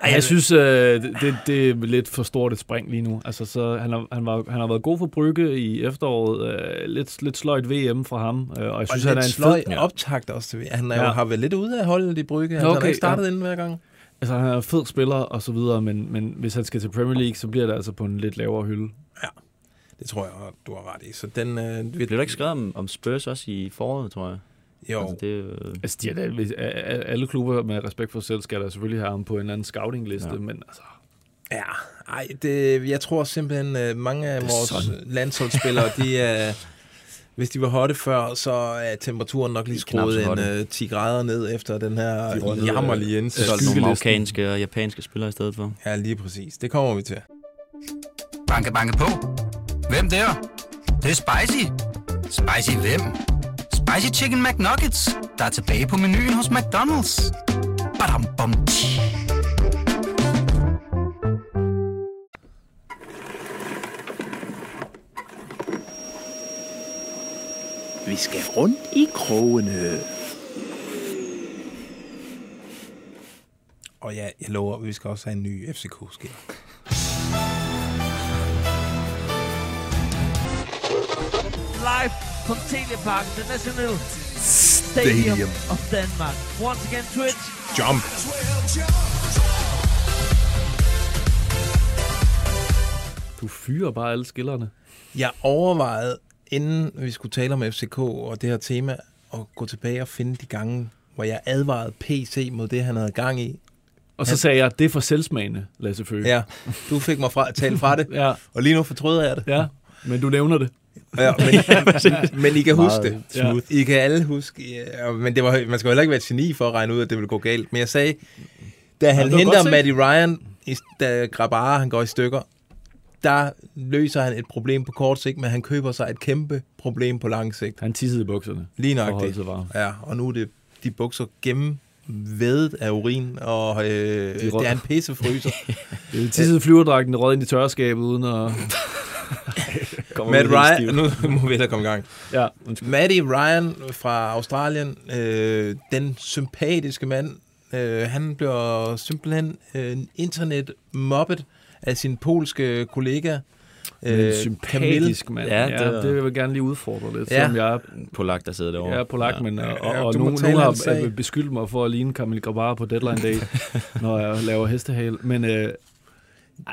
Ej, jeg synes, øh, det, det, er lidt for stort et spring lige nu. Altså, så han, har, han, var, han har været god for Brygge i efteråret. Øh, lidt, lidt sløjt VM fra ham. Øh, og jeg synes, og han er en sløj fed... optakt også. til- Han er jo, Ja. har været lidt ude af holdet i Brygge. Altså, Okay, han har ikke startet ja. inden hver gang. Altså, han er en fed spiller og så videre, men, men hvis han skal til Premier League, så bliver det altså på en lidt lavere hylde. Det tror jeg, du har ret i. Så den, øh, vi, Blev der ikke skrevet om, om Spurs også i foråret, tror jeg? Jo, Altså, det, er jo- Altså, de er da, hvis, alle klubber med respekt for sig selv skal der selvfølgelig have ham på en eller anden scouting-liste, ja. Men altså... ja. Ej, det, jeg tror simpelthen, øh, mange af Det er vores sådan. landsholdsspillere, de er... Hvis de var hotte før, så er temperaturen nok lige er skruet så en øh, 10 grader ned efter den her De ned, jammerlige øh, indsats. solgt nogle skyggelisten. marokkanske og japanske spillere i stedet for. Ja, lige præcis. Det kommer vi til. Banke, banke på. Hvem der? Det er spicy. Spicy hvem? Spicy Chicken McNuggets, der er tilbage på menuen hos McDonald's. Badum, bom, tji. Vi skal rundt i krogene. Og ja, jeg lover, at vi skal også have en ny FCK-skiller. Live from Telepark International Stadium, of Denmark. Once again, Twitch. Jump! Du fyrer bare alle skillerne. Jeg overvejede, inden vi skulle tale om FCK og det her tema, at gå tilbage og finde de gange, hvor jeg advarede PC mod det, han havde gang i. Og så sagde jeg, det er for selvsmagende, Lasse Føge. Ja, du fik mig fra, tale fra det, ja, og lige nu fortryder jeg det. ja. Men du nævner det. Ja, men, men I kan huske det. Meget I kan alle huske, ja, men det var, man skal jo heller ikke være et geni for at regne ud, at det ville gå galt. Men jeg sagde, da han kan henter. Matty Ryan, i- da Grabara han går i stykker, der løser han et problem på kort sigt, men han køber sig et kæmpe problem på lang sigt. Han tissede i bukserne. Lige nok varm. Ja, og nu er det de bukser gennemvædet af urin, og øh, det, rød- er en pissefryser. Det er tissede flyverdragten, der rød ind i tørreskabet, uden at... Matt Ryan, nu må vi hellere komme i gang. Ja. Matty Ryan fra Australien, øh, den sympatiske mand, øh, han bliver simpelthen øh, internet mobbet af sin polske kollega. Øh, sympatisk mand. Ja, Ja, det det, er- det vil jeg gerne lige udfordre lidt, Ja. ja. som jeg er Polak, der sidder derovre. Jeg er polak, men, og, og, Ja, og må nogen, nogen har sag. øh, beskyldt mig for at ligne Camille Grabar på Deadline Day, når jeg laver hestehale. Men øh,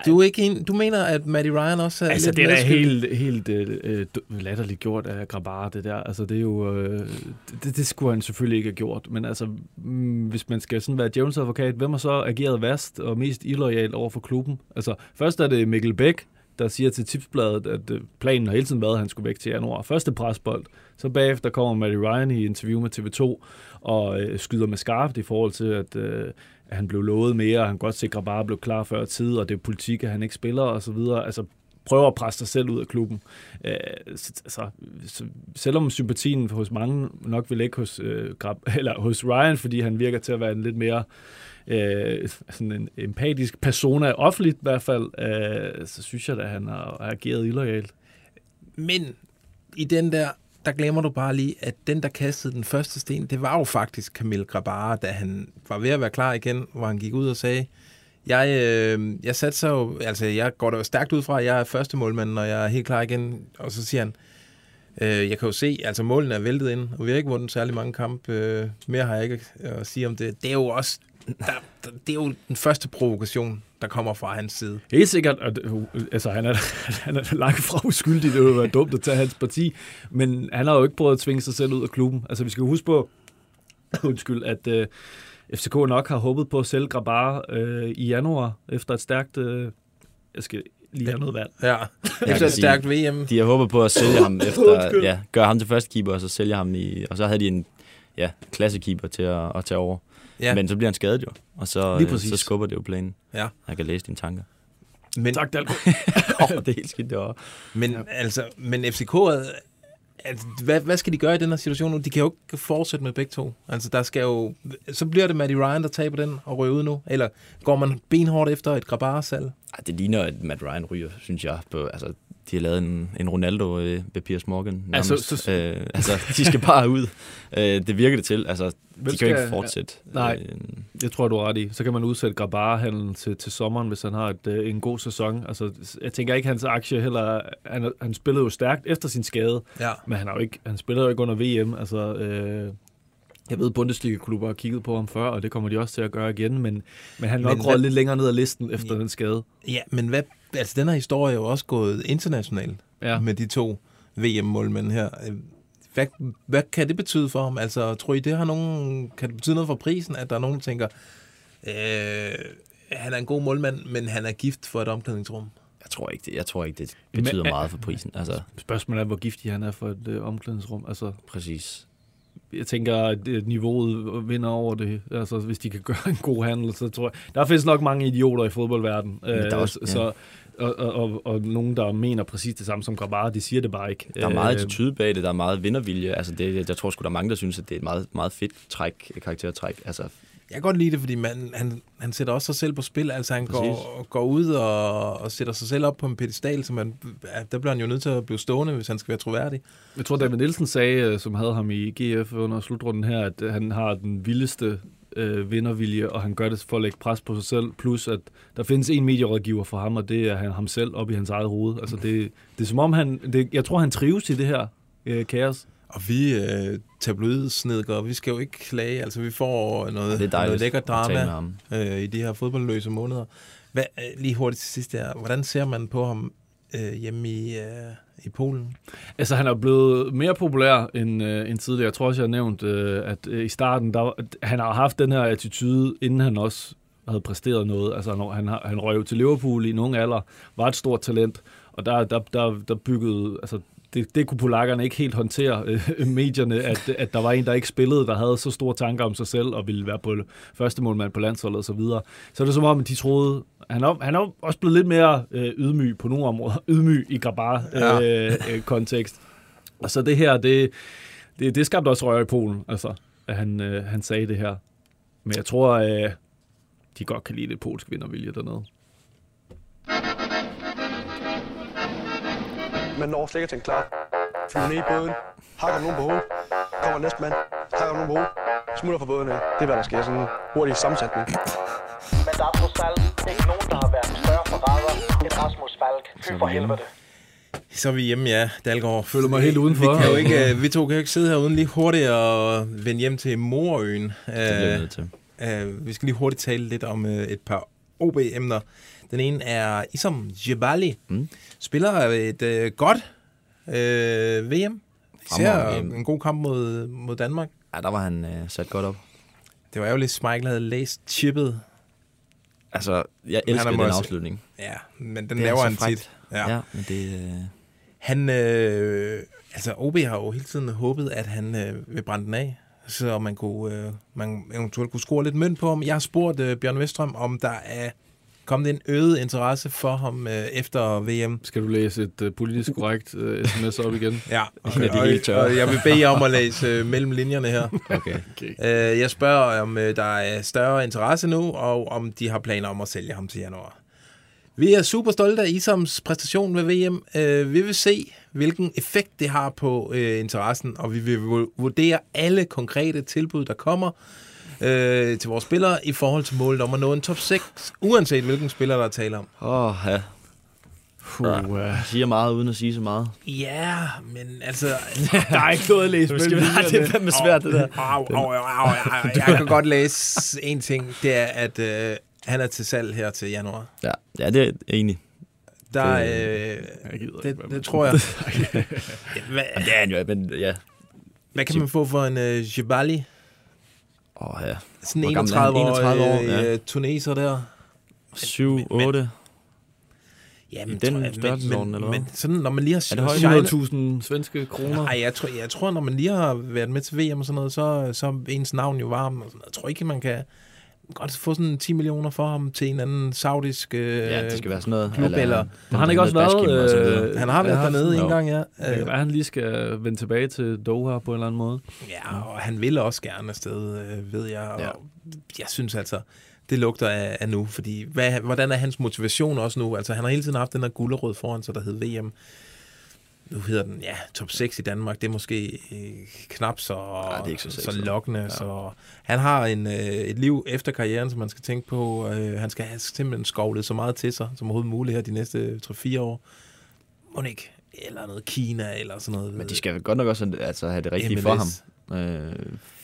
Du, er ikke en, du mener, at Matty Ryan også er altså, lidt det er da helt, helt øh, øh, latterligt gjort af Grabar, det der. Altså, det er jo... Øh, det, det skulle han selvfølgelig ikke have gjort. Men altså, mm, hvis man skal sådan være djævelens advokat, hvem har så ageret værst og mest illoyalt over for klubben? Altså, først er det Mikkel Bæk, der siger til tipsbladet, at øh, planen har hele tiden været, at han skulle væk til januar. Første presbold. Så bagefter kommer Matty Ryan i interview med TV2 og øh, skyder med skarpt i forhold til, at, øh, at han blev lovet mere, og han godt sikre bare blev klar før tid, og det er politik, at han ikke spiller og så videre. Altså prøver at presse sig selv ud af klubben. Øh, så, altså, så, selvom sympatien hos mange nok vil ligge hos, øh, Grab, eller hos Ryan, fordi han virker til at være en lidt mere øh, sådan en empatisk persona, offentligt i hvert fald, øh, så synes jeg da, at han har ageret illoyalt. Men i den der, der glemmer du bare lige, at den, der kastede den første sten, det var jo faktisk Camille Grabara, da han var ved at være klar igen, hvor han gik ud og sagde, jeg, øh, jeg satte så jo, altså jeg går da stærkt ud fra, at jeg er første målmand, når jeg er helt klar igen, og så siger han, øh, jeg kan jo se, altså målene er væltet ind, og vi har ikke vundet særlig mange kampe, øh, mere har jeg ikke at sige om det. Det er jo også, der, der, det er jo den første provokation, der kommer fra hans side. Helt sikkert, at, uh, altså han er, han er langt fra uskyldig, det ville være dumt at tage hans parti, men han har jo ikke prøvet at tvinge sig selv ud af klubben. Altså vi skal huske på, undskyld, at øh, FCK nok har håbet på at sælge Grabar øh, i januar, efter et stærkt, øh, jeg skal lige have noget vand. Ja, efter et stærkt VM. De har håbet på at sælge ham efter, ja, gøre ham til første keeper, og så sælge ham i, og så havde de en ja, klassekeeper til at, at tage over. Ja. Men så bliver han skadet jo, og så, så skubber det jo planen. Ja. Jeg kan læse dine tanker. Men, Tak, Dalko. oh, det er helt skidt derovre. Men ja. altså, men FCK, hvad, hvad skal de gøre i den her situation nu? De kan jo ikke fortsætte med begge to. Altså, der skal jo, så bliver det Matty Ryan, der taber den og ryger ud nu. Eller går man benhårdt efter et Grabar-salg? Det ligner, at Matt Ryan ryger, synes jeg. På, altså, de har lavet en, en Ronaldo øh, ved Piers Morgan. Altså, Altså, så- øh, altså, de skal bare ud. Øh, det virker det til. Altså, Hvem de kan jo ikke fortsætte. Nej. Øh, Jeg tror, du har ret i. Så kan man udsætte Grabar-handlen til, til sommeren, hvis han har et, øh, en god sæson. Altså, jeg tænker ikke, hans aktie heller... Han, han spillede jo stærkt efter sin skade, Ja. men han, har jo ikke, han spiller jo ikke under VM. Altså, øh, jeg ved, Bundesliga-klubber har kigget på ham før, og det kommer de også til at gøre igen, men, men han er nok røget lidt længere ned ad listen efter Ja. den skade. Ja, men hvad, altså, den her historie er jo også gået internationalt Ja. med de to VM-målmænd her. Hvad, hvad kan det betyde for ham? Altså, tror I, det har nogen, kan det betyde noget for prisen, at der er nogen, der tænker, øh, han er en god målmand, men han er gift for et omklædningsrum? jeg, tror ikke, det, jeg tror ikke, det betyder Men- meget for prisen. Altså, Spørgsmålet er, hvor giftig han er for et øh, omklædningsrum. Altså, præcis. Jeg tænker, at øh, niveauet vinder over det. Altså, hvis de kan gøre en god handel, så tror jeg... Der findes nok mange idioter i fodboldverdenen. der er også- så, så, og, og, og, og nogen, der mener præcis det samme som Grabar, de siger det bare ikke. Der er meget Øh, attitude bag det, der er meget vindervilje. Altså det, jeg tror sgu, der er mange, der synes, at det er et meget, meget fedt træk, karaktertræk. Altså, Jeg kan godt lide det, fordi man, han, han sætter også sig selv på spil. Altså, han Præcis. går, går ud og, og sætter sig selv op på en pedestal, så man, der bliver han jo nødt til at blive stående, hvis han skal være troværdig. Jeg tror, David Nielsen sagde, øh, som havde ham i GF under slutrunden her, at øh, han har den vildeste øh, vindervilje, og han gør det for at lægge pres på sig selv, plus at der findes en medierådgiver for ham, og det er han, ham selv op i hans eget hoved. Altså det, det er som om han, det, jeg tror han trives i det her øh, kaos. Og vi øh, tabloidsnedgård, vi skal jo ikke klage. Altså, vi får noget, Det er noget lækker drama øh, i de her fodboldløse måneder. Hvad, øh, lige hurtigt til sidst der. Hvordan ser man på ham øh, hjemme i, øh, i Polen? Altså, han er blevet mere populær end, øh, end tidligere. Jeg tror også, jeg har nævnt, øh, at øh, i starten, der, han har haft den her attitude, inden han også havde præsteret noget. Altså, når han, har- han røg jo til Liverpool i ung alder, var et stort talent, og der, der, der, der byggede... Altså, det, det kunne polakkerne ikke helt håndtere, øh, medierne, at, at der var en, der ikke spillede, der havde så store tanker om sig selv, og ville være på første målmand på landsholdet og så videre. Så er det som om, at de troede... Han er, han er også blevet lidt mere øh, ydmyg på nogle områder. Ydmyg i Grabar-kontekst. Øh, øh, kontekst. Og så det her, det, det, det skabte også røre i Polen, altså, at han, øh, han sagde det her. Men jeg tror, øh, de godt kan lide det polske vindervilje dernede. Man når slet ikke at tænke klar. Flyver ned i båden, hakker nogen på hovedet, kommer næste mand, hakker nogen på hovedet, smutter fra båden af. Det er, hvad der sker. Sådan en hurtig sammensætning. Men der er trods alt ikke nogen, der har været større forræder end Rasmus Falk. Fy for helvede. Så er vi hjemme, ja, Dalgaard. Føler mig helt udenfor. Vi, kan jo ikke, øh, vi to kan jo ikke sidde her uden lige hurtigt og vende hjem til Morøen. Det bliver Øh, nødt til. øh, vi skal lige hurtigt tale lidt om øh, et par OB-emner. Den ene er Isam Jebali. Mm. Spiller et øh, godt øh, VM. Ser en god kamp mod, mod Danmark. Ja, der var han øh, sat godt op. Det var jo lidt, Michael havde læst chippet. Altså, jeg elsker er den måske- afslutning. Ja, men den Det er laver så han frækt. tit. Ja, ja men det... Øh, Han, øh, altså OB har jo hele tiden håbet, at han øh, vil brænde den af, så man kunne, øh, man eventuelt kunne score lidt mønt på ham. Jeg har spurgt øh, Bjørn Vestrøm, om der er kommet en øget interesse for ham øh, efter VM. Skal du læse et uh, politisk korrekt uh, sms op igen? Ja, En af de helt og, tørre. og jeg vil bede jer om at læse øh, mellem linjerne her. okay. Okay. Øh, jeg spørger, om øh, der er større interesse nu, og om de har planer om at sælge ham til januar. Vi er super stolte af Isams præstation ved VM. Øh, vi vil se, hvilken effekt det har på øh, interessen, og vi vil vu- vurdere alle konkrete tilbud, der kommer øh, til vores spillere i forhold til målet om at nå en top 6, uanset hvilken spiller, der er tale om. Åh, oh, ja. Puh, uh, Jeg siger meget, uden at sige så meget. Ja, men altså... der er ikke noget at læse Skal nej, det er fandme svært, det der. Au, au, au, au, au. Jeg kan godt læse en ting. Det er, at øh, han er til salg her til januar. Ja, ja det er enig. Der, Det- øh, jeg gider det, med. det tror jeg. Ja, hvad, det er han jo, men ja. hvad kan man få for en uh, Jebali? Åh, oh, ja. Sådan Hvor en gammel er han? 31 år, 31 år, ja. ja. tuneser der. 7, men- 8. Ja, I den størrelsesorden, eller hvad? Men sådan, når man lige har... Er det højt? shinet- 100.000 svenske kroner. Nej, jeg tror, jeg tror, når man lige har været med til VM og sådan noget, så, så er ens navn jo varm. Og sådan noget. Jeg tror ikke, man kan godt få sådan 10 millioner for ham til en anden saudisk øh, Ja, det skal være sådan noget. klub, eller... Har han ikke også været... Han har været dernede en gang, ja. Det Øh, være, at han lige skal vende tilbage til Doha på en eller anden måde. Ja, og han vil også gerne afsted, øh, ved jeg. Og Ja. Jeg synes altså, det lugter af, af nu, fordi hvad, hvordan er hans motivation også nu? Altså, han har hele tiden haft den her gullerød foran sig, der hed VM. Nu hedder den, ja, top 6 i Danmark. Det er måske øh, knap så, Ja, det er ikke så så lokkende. Ja. Så han har en, øh, et liv efter karrieren, som man skal tænke på. Øh, han skal have simpelthen skovlet så meget til sig, som overhovedet muligt her de næste 3-4 år. Må ikke? Eller noget Kina, eller sådan noget. Men de skal vel godt nok også altså, have det rigtige for ham. MLS. Øh,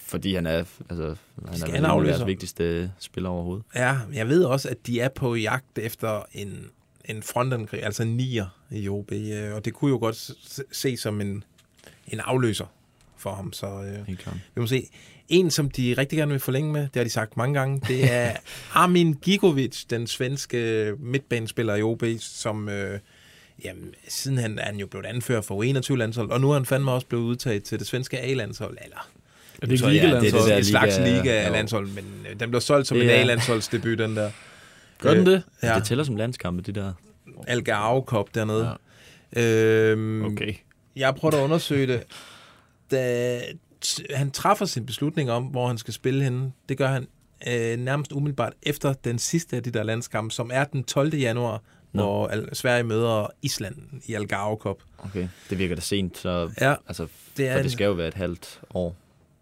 fordi han er, altså, han skal er han vel en af afløse deres ham. vigtigste spiller overhovedet. Ja, jeg ved også, at de er på jagt efter en, en frontangriber, altså en nier i OB, øh, og det kunne jo godt ses som en, en afløser for ham, så øh, vi må se. En, som de rigtig gerne vil forlænge med, det har de sagt mange gange, det er Armin Gigovic, den svenske midtbanespiller i OB, som øh, jamen, siden han er han jo blevet anført for 21 landshold, og nu er han fandme også blevet udtaget til det svenske A-landshold, eller Er det så, ja, det er ligalandshold? det, der et slags liga- liga jo. landshold, men øh, den blev solgt som Det en A-landsholdsdebut, den der. Gør den det? Ja. Ja, Det tæller som landskampe, det der. Algarve Cup dernede. Ja. Øhm, Okay. Jeg har prøvet at undersøge det. Da han træffer sin beslutning om, hvor han skal spille henne, det gør han øh, nærmest umiddelbart efter den sidste af de der landskampe, som er den 12. januar, Nå. hvor Al- Sverige møder Island i Algarve Cup. Okay. Det virker da sent, så Ja, altså, det er for en- det skal jo være et halvt år.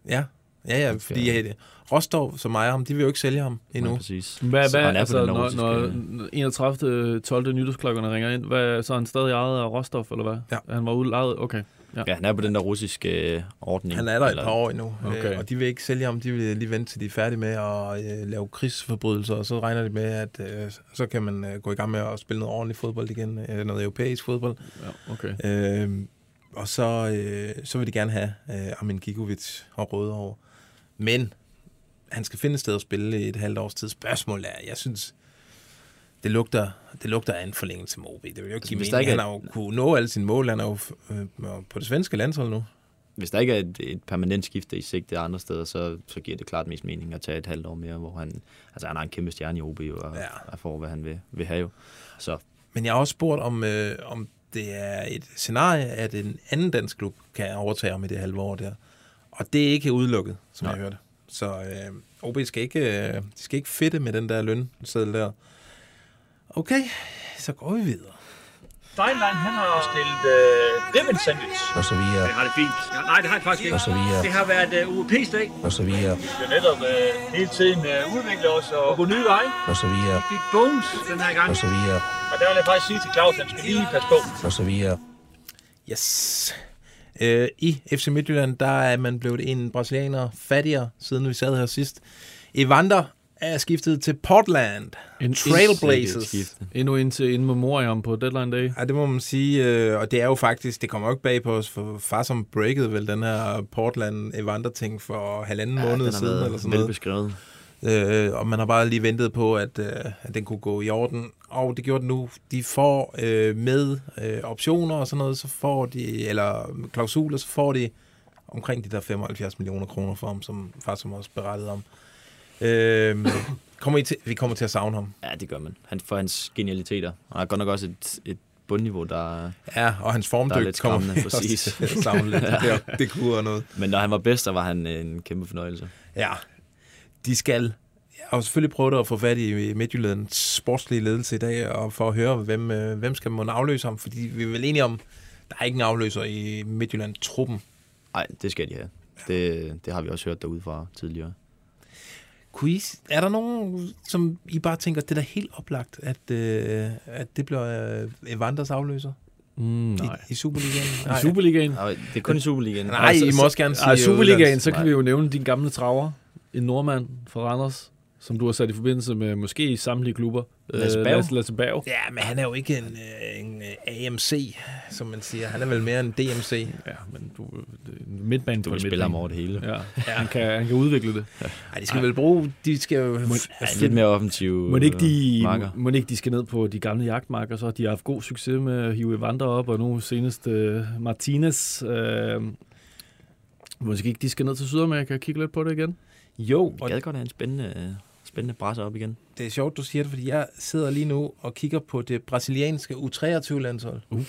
Ja, Ja, ja, fordi øh, Rostov, som ejer ham, de vil jo ikke sælge ham endnu. Ja, præcis. Hvad, Så hvad, han er på altså, når, når 31. 12. nytårsklokkerne ringer ind, hvad, så er han stadig ejet af Rostov, eller hvad? Ja. Han var udlejet, okay. Ja. Ja, han er på den der russiske øh, ordning. Han er der et Eller- par år endnu, Okay. okay. og de vil ikke sælge ham. De vil lige vente til de er færdige med at øh, lave krigsforbrydelser, og så regner de med, at øh, så kan man øh, gå i gang med at spille noget ordentligt fodbold igen, øh, noget europæisk fodbold. Ja, okay. Øh, og så, øh, så vil de gerne have øh, Armin Gigovic og Rødovre. Men han skal finde et sted at spille i et halvt års tid. Spørgsmålet er, jeg synes, det lugter, det lugter af en forlængelse med OB. Det vil jo ikke Altså, give mening. ikke Han er- har jo kunne nå alle sine mål. Han er jo øh, på det svenske landshold nu. Hvis der ikke er et, et permanent skifte i sigte andre steder, så, så giver det klart mest mening at tage et halvt år mere, hvor han, altså han har en kæmpe stjerne i OB, jo, og, ja. og får, hvad han vil, vil have jo. Så Men jeg har også spurgt, om, øh, om det er et scenarie, at en anden dansk klub kan overtage ham i det halve år der. Og det er ikke udelukket, som Nej. jeg hørte. Så øh, OB skal ikke, øh, de skal ikke fedte med den der lønseddel der. Okay, så går vi videre. Steinlein, han har stillet øh, ribbon sandwich. Og så videre, Det har det fint. Ja, nej, det har jeg faktisk ikke. og så videre, Det har været øh, UEP's dag. og så videre, Vi har netop øh, hele tiden øh, udviklet os og gå nye veje. og så videre, Vi fik Bones den her gang. og så videre, Og der vil jeg faktisk sige til Claus, at han skal lige passe på. og så videre. Yes. Øh, I FC Midtjylland, der er man blevet en brasilianer fattigere, siden vi sad her sidst. Evander er skiftet til Portland. En- Trailblazers. Endnu en til in memoriam på deadline day. Ja, det må man sige, øh, og det er jo faktisk, det kommer jo ikke bag på os, for far som breakede vel den her Portland Evander-ting for halvanden ja, måned siden, eller sådan noget. velbeskrevet. Øh, og man har bare lige ventet på, at, øh, at den kunne gå i orden. Og det gjorde den nu. De får øh, med øh, optioner og sådan noget, så får de, eller klausuler, så får de omkring de der 75 millioner kroner for ham, som far som også berettede om. Øh, kommer I til, vi kommer til at savne ham. Ja, det gør man. Han for hans genialiteter. Og han har godt nok også et, et bundniveau, der... Ja, og hans lidt kommer også præcis. at savne lidt. Det, det kunne noget. Men når han var bedst, så var han en kæmpe fornøjelse. Ja, de skal. Jeg har jo selvfølgelig prøvet at få fat i Midtjyllands sportslige ledelse i dag, og for at høre, hvem, øh, hvem skal man afløse ham, fordi vi er vel enige om, der er ikke en afløser i Midtjylland-truppen. Nej, det skal de have. Det, det har vi også hørt derude fra tidligere. Kunne I, er der nogen, som I bare tænker, det er da helt oplagt, at, øh, at det bliver øh, Evanders afløser Mm, nej. i, i Superligaen? I Superligaen? Nej, det er kun i Superligaen. Nej, I må også gerne sige Ej, Superligaen, udlands- så kan vi jo nævne din gamle traver, en nordmand fra Randers, som du har sat i forbindelse med måske i samtlige klubber. Lasse Øh, Berg. Lasse, Lasse Berg. Ja, men han er jo ikke en, øh, en øh, AMC, som man siger. Han er vel mere en DMC. Ja, men du, midtbane Du en spille ham over det hele. Ja, han kan, han kan udvikle det. Ej, de skal vel bruge... De skal jo... Ja, lidt mere offensiv Må ikke, de, marker. må ikke de skal ned på de gamle jagtmarker, så de har haft god succes med at hive Evander op, og nu senest uh, Martinez. Uh, måske ikke de skal ned til Sydamerika og kigge lidt på det igen? Jo, Vi gad godt have en spændende, spændende brasser op igen. det er sjovt, du siger det, fordi jeg sidder lige nu og kigger på det brasilianske U23-landshold. Uh.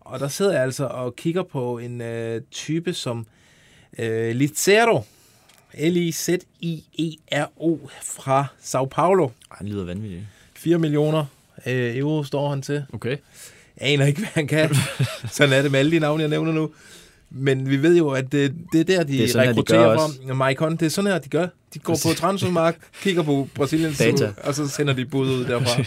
Og der sidder jeg altså og kigger på en øh, type som øh, Lizero. L-I-Z-I-E-R-O fra Sao Paulo. Ej, han lyder vanvittigt. 4 millioner øh, euro står han til. Okay. Jeg aner ikke, hvad han kan. sådan er det med alle de navne, jeg nævner nu. Men vi ved jo, at det, det er der, de Det er sådan her, de rekrutterer gør fra. Maicon, det er sådan her, de gør. De går på transfermark, kigger på Brasiliens Data. og så sender de bud ud derfra.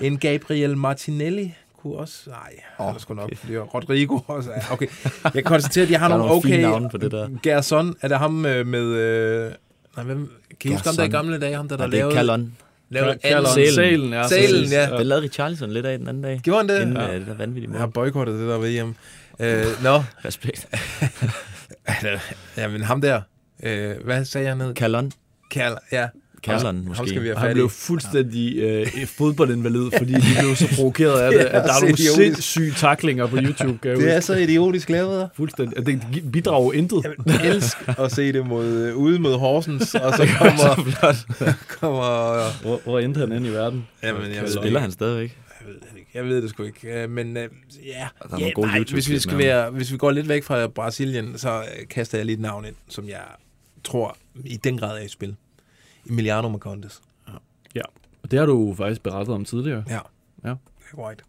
en Gabriel Martinelli kunne også... Nej, oh, han er sgu nok okay. Rodrigo også. Ja, Okay, jeg kan konstatere, at de har nogle okay... på det der. Gerson, er det ham øh, med... Øh, nej, hvem, kan I huske ham der i gamle dage? Ham der, der Og det er lavede... Callon. lavede Callon. anden- Sælen, ja. Præcis. ja. Det lavede Richarlison lidt af den anden dag. Gjorde han det? Inden Ja. ja. det der vanvittige Jeg har mål. boykottet det der ved hjem. Øh, nå, Respekt. ja, men ham der, øh, hvad sagde jeg ned? Callon. Kal, ja. Ham måske. skal vi have Han blev fuldstændig øh, fodboldinvalid, fordi de blev så provokeret af det, at der er så nogle sindssyge taklinger på YouTube. Kan Det er så idiotisk lavet. der. Fuldstændig. Det bidrager intet. Jeg elsker at se det mod, øh, ude mod Horsens, og så kommer... kommer Hvor, hvor endte han ind i verden? jamen, jeg Spiller han stadigvæk? Jeg ved det ikke. Jeg ved det sgu ikke. Øh, Men øh, ja, er ja nogle gode nej, hvis vi, skal være, hvis vi går lidt væk fra Brasilien, så øh, kaster jeg lige et navn ind, som jeg tror i den grad er i spil. Emiliano Marcondes. Og det har du faktisk berettet om tidligere. Ja. Ja. Det er right.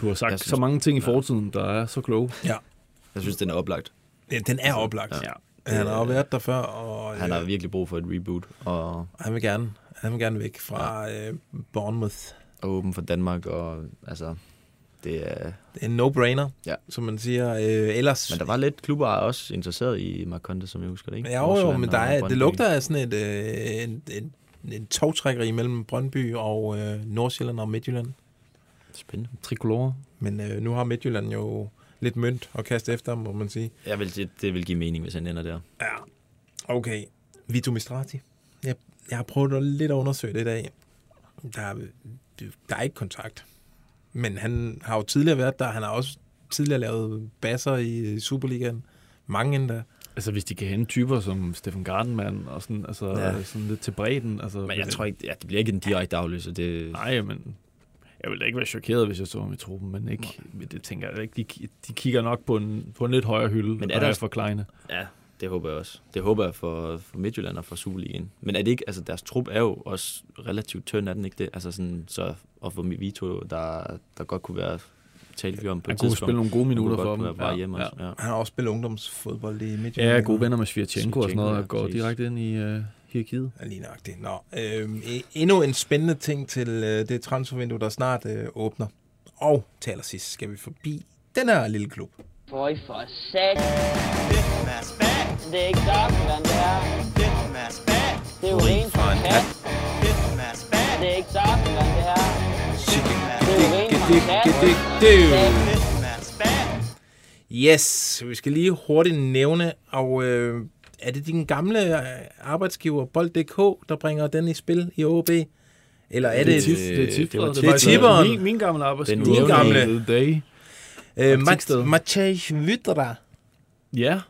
Du har sagt synes- så mange ting i fortiden, der er så kloge. Jeg synes, den er oplagt. Ja, Den er oplagt. Ja. Han har jo været der før, og Han har øh, virkelig brug for et reboot, og han vil gerne, han vil gerne væk fra øh, Bournemouth. Er åben for Danmark, og altså, det er... Det er en no-brainer, Ja. som man siger. Øh, ellers, Men der var lidt klubber også interesseret i Marconte, som jeg husker det, ikke? Ja, jo, jo, men der og er, det lugter af sådan et, øh, en, en, en togtrækkeri mellem Brøndby og øh, Nordsjælland og Midtjylland. Spændende. Tricolore. Men øh, nu har Midtjylland jo lidt mønt at kaste efter, må man sige. Jeg vil, det, det vil give mening, hvis han ender der. Ja. Okay. Vito Mistrati. Jeg, jeg har prøvet at lidt at undersøge det i dag. Der er, der er ikke kontakt. Men han har jo tidligere været der. Han har også tidligere lavet basser i Superligaen. Mange endda. Altså, hvis de kan hente typer som Stefan Gardenman og sådan, altså, Ja. sådan lidt til bredden. Altså, Men jeg tror ikke, ja, det bliver ikke en direkte afløser. Det, Nej, men jeg ville da ikke være chokeret, hvis jeg så ham i truppen, men ikke, men det tænker jeg ikke. De, de kigger nok på en, på en lidt højere hylde, Men er er der- der for kleine. Ja, det håber jeg også. Det håber jeg for, for Midtjylland og for Superligaen. Men er det ikke, altså deres trup er jo også relativt tynd, er den ikke det? Altså sådan, så at få Vito, der, der godt kunne være talt vi om på Han et kunne tidspunkt. spille nogle gode minutter for dem. bare Ja, hjemme ja. også. Ja. Han har også spillet ungdomsfodbold i Midtjylland. Ja, gode venner med Svirchenko og sådan noget, der går præcis. direkte ind i uh, hierarkiet. Ja, lige nøjagtigt. Nå, øh, endnu en spændende ting til øh, det transfervindue, der snart øh, åbner. Og til allersidst skal vi forbi den her lille klub. Føj for sat. Det er ikke Darkman, det her. Det er jo ren for en kat. Det er ikke Darkman, det. Det er ren for en kat. Yes, vi skal lige hurtigt nævne, og øh, er det din gamle øh, arbejdsgiver, Bold.dk, der bringer den i spil i OB? Eller er det, det, er tif, det er tif, det var det, det er tipperen. Min, min gamle arbejdsgiver. Den Din gamle. Day. øh, Matej Vytra? Ja.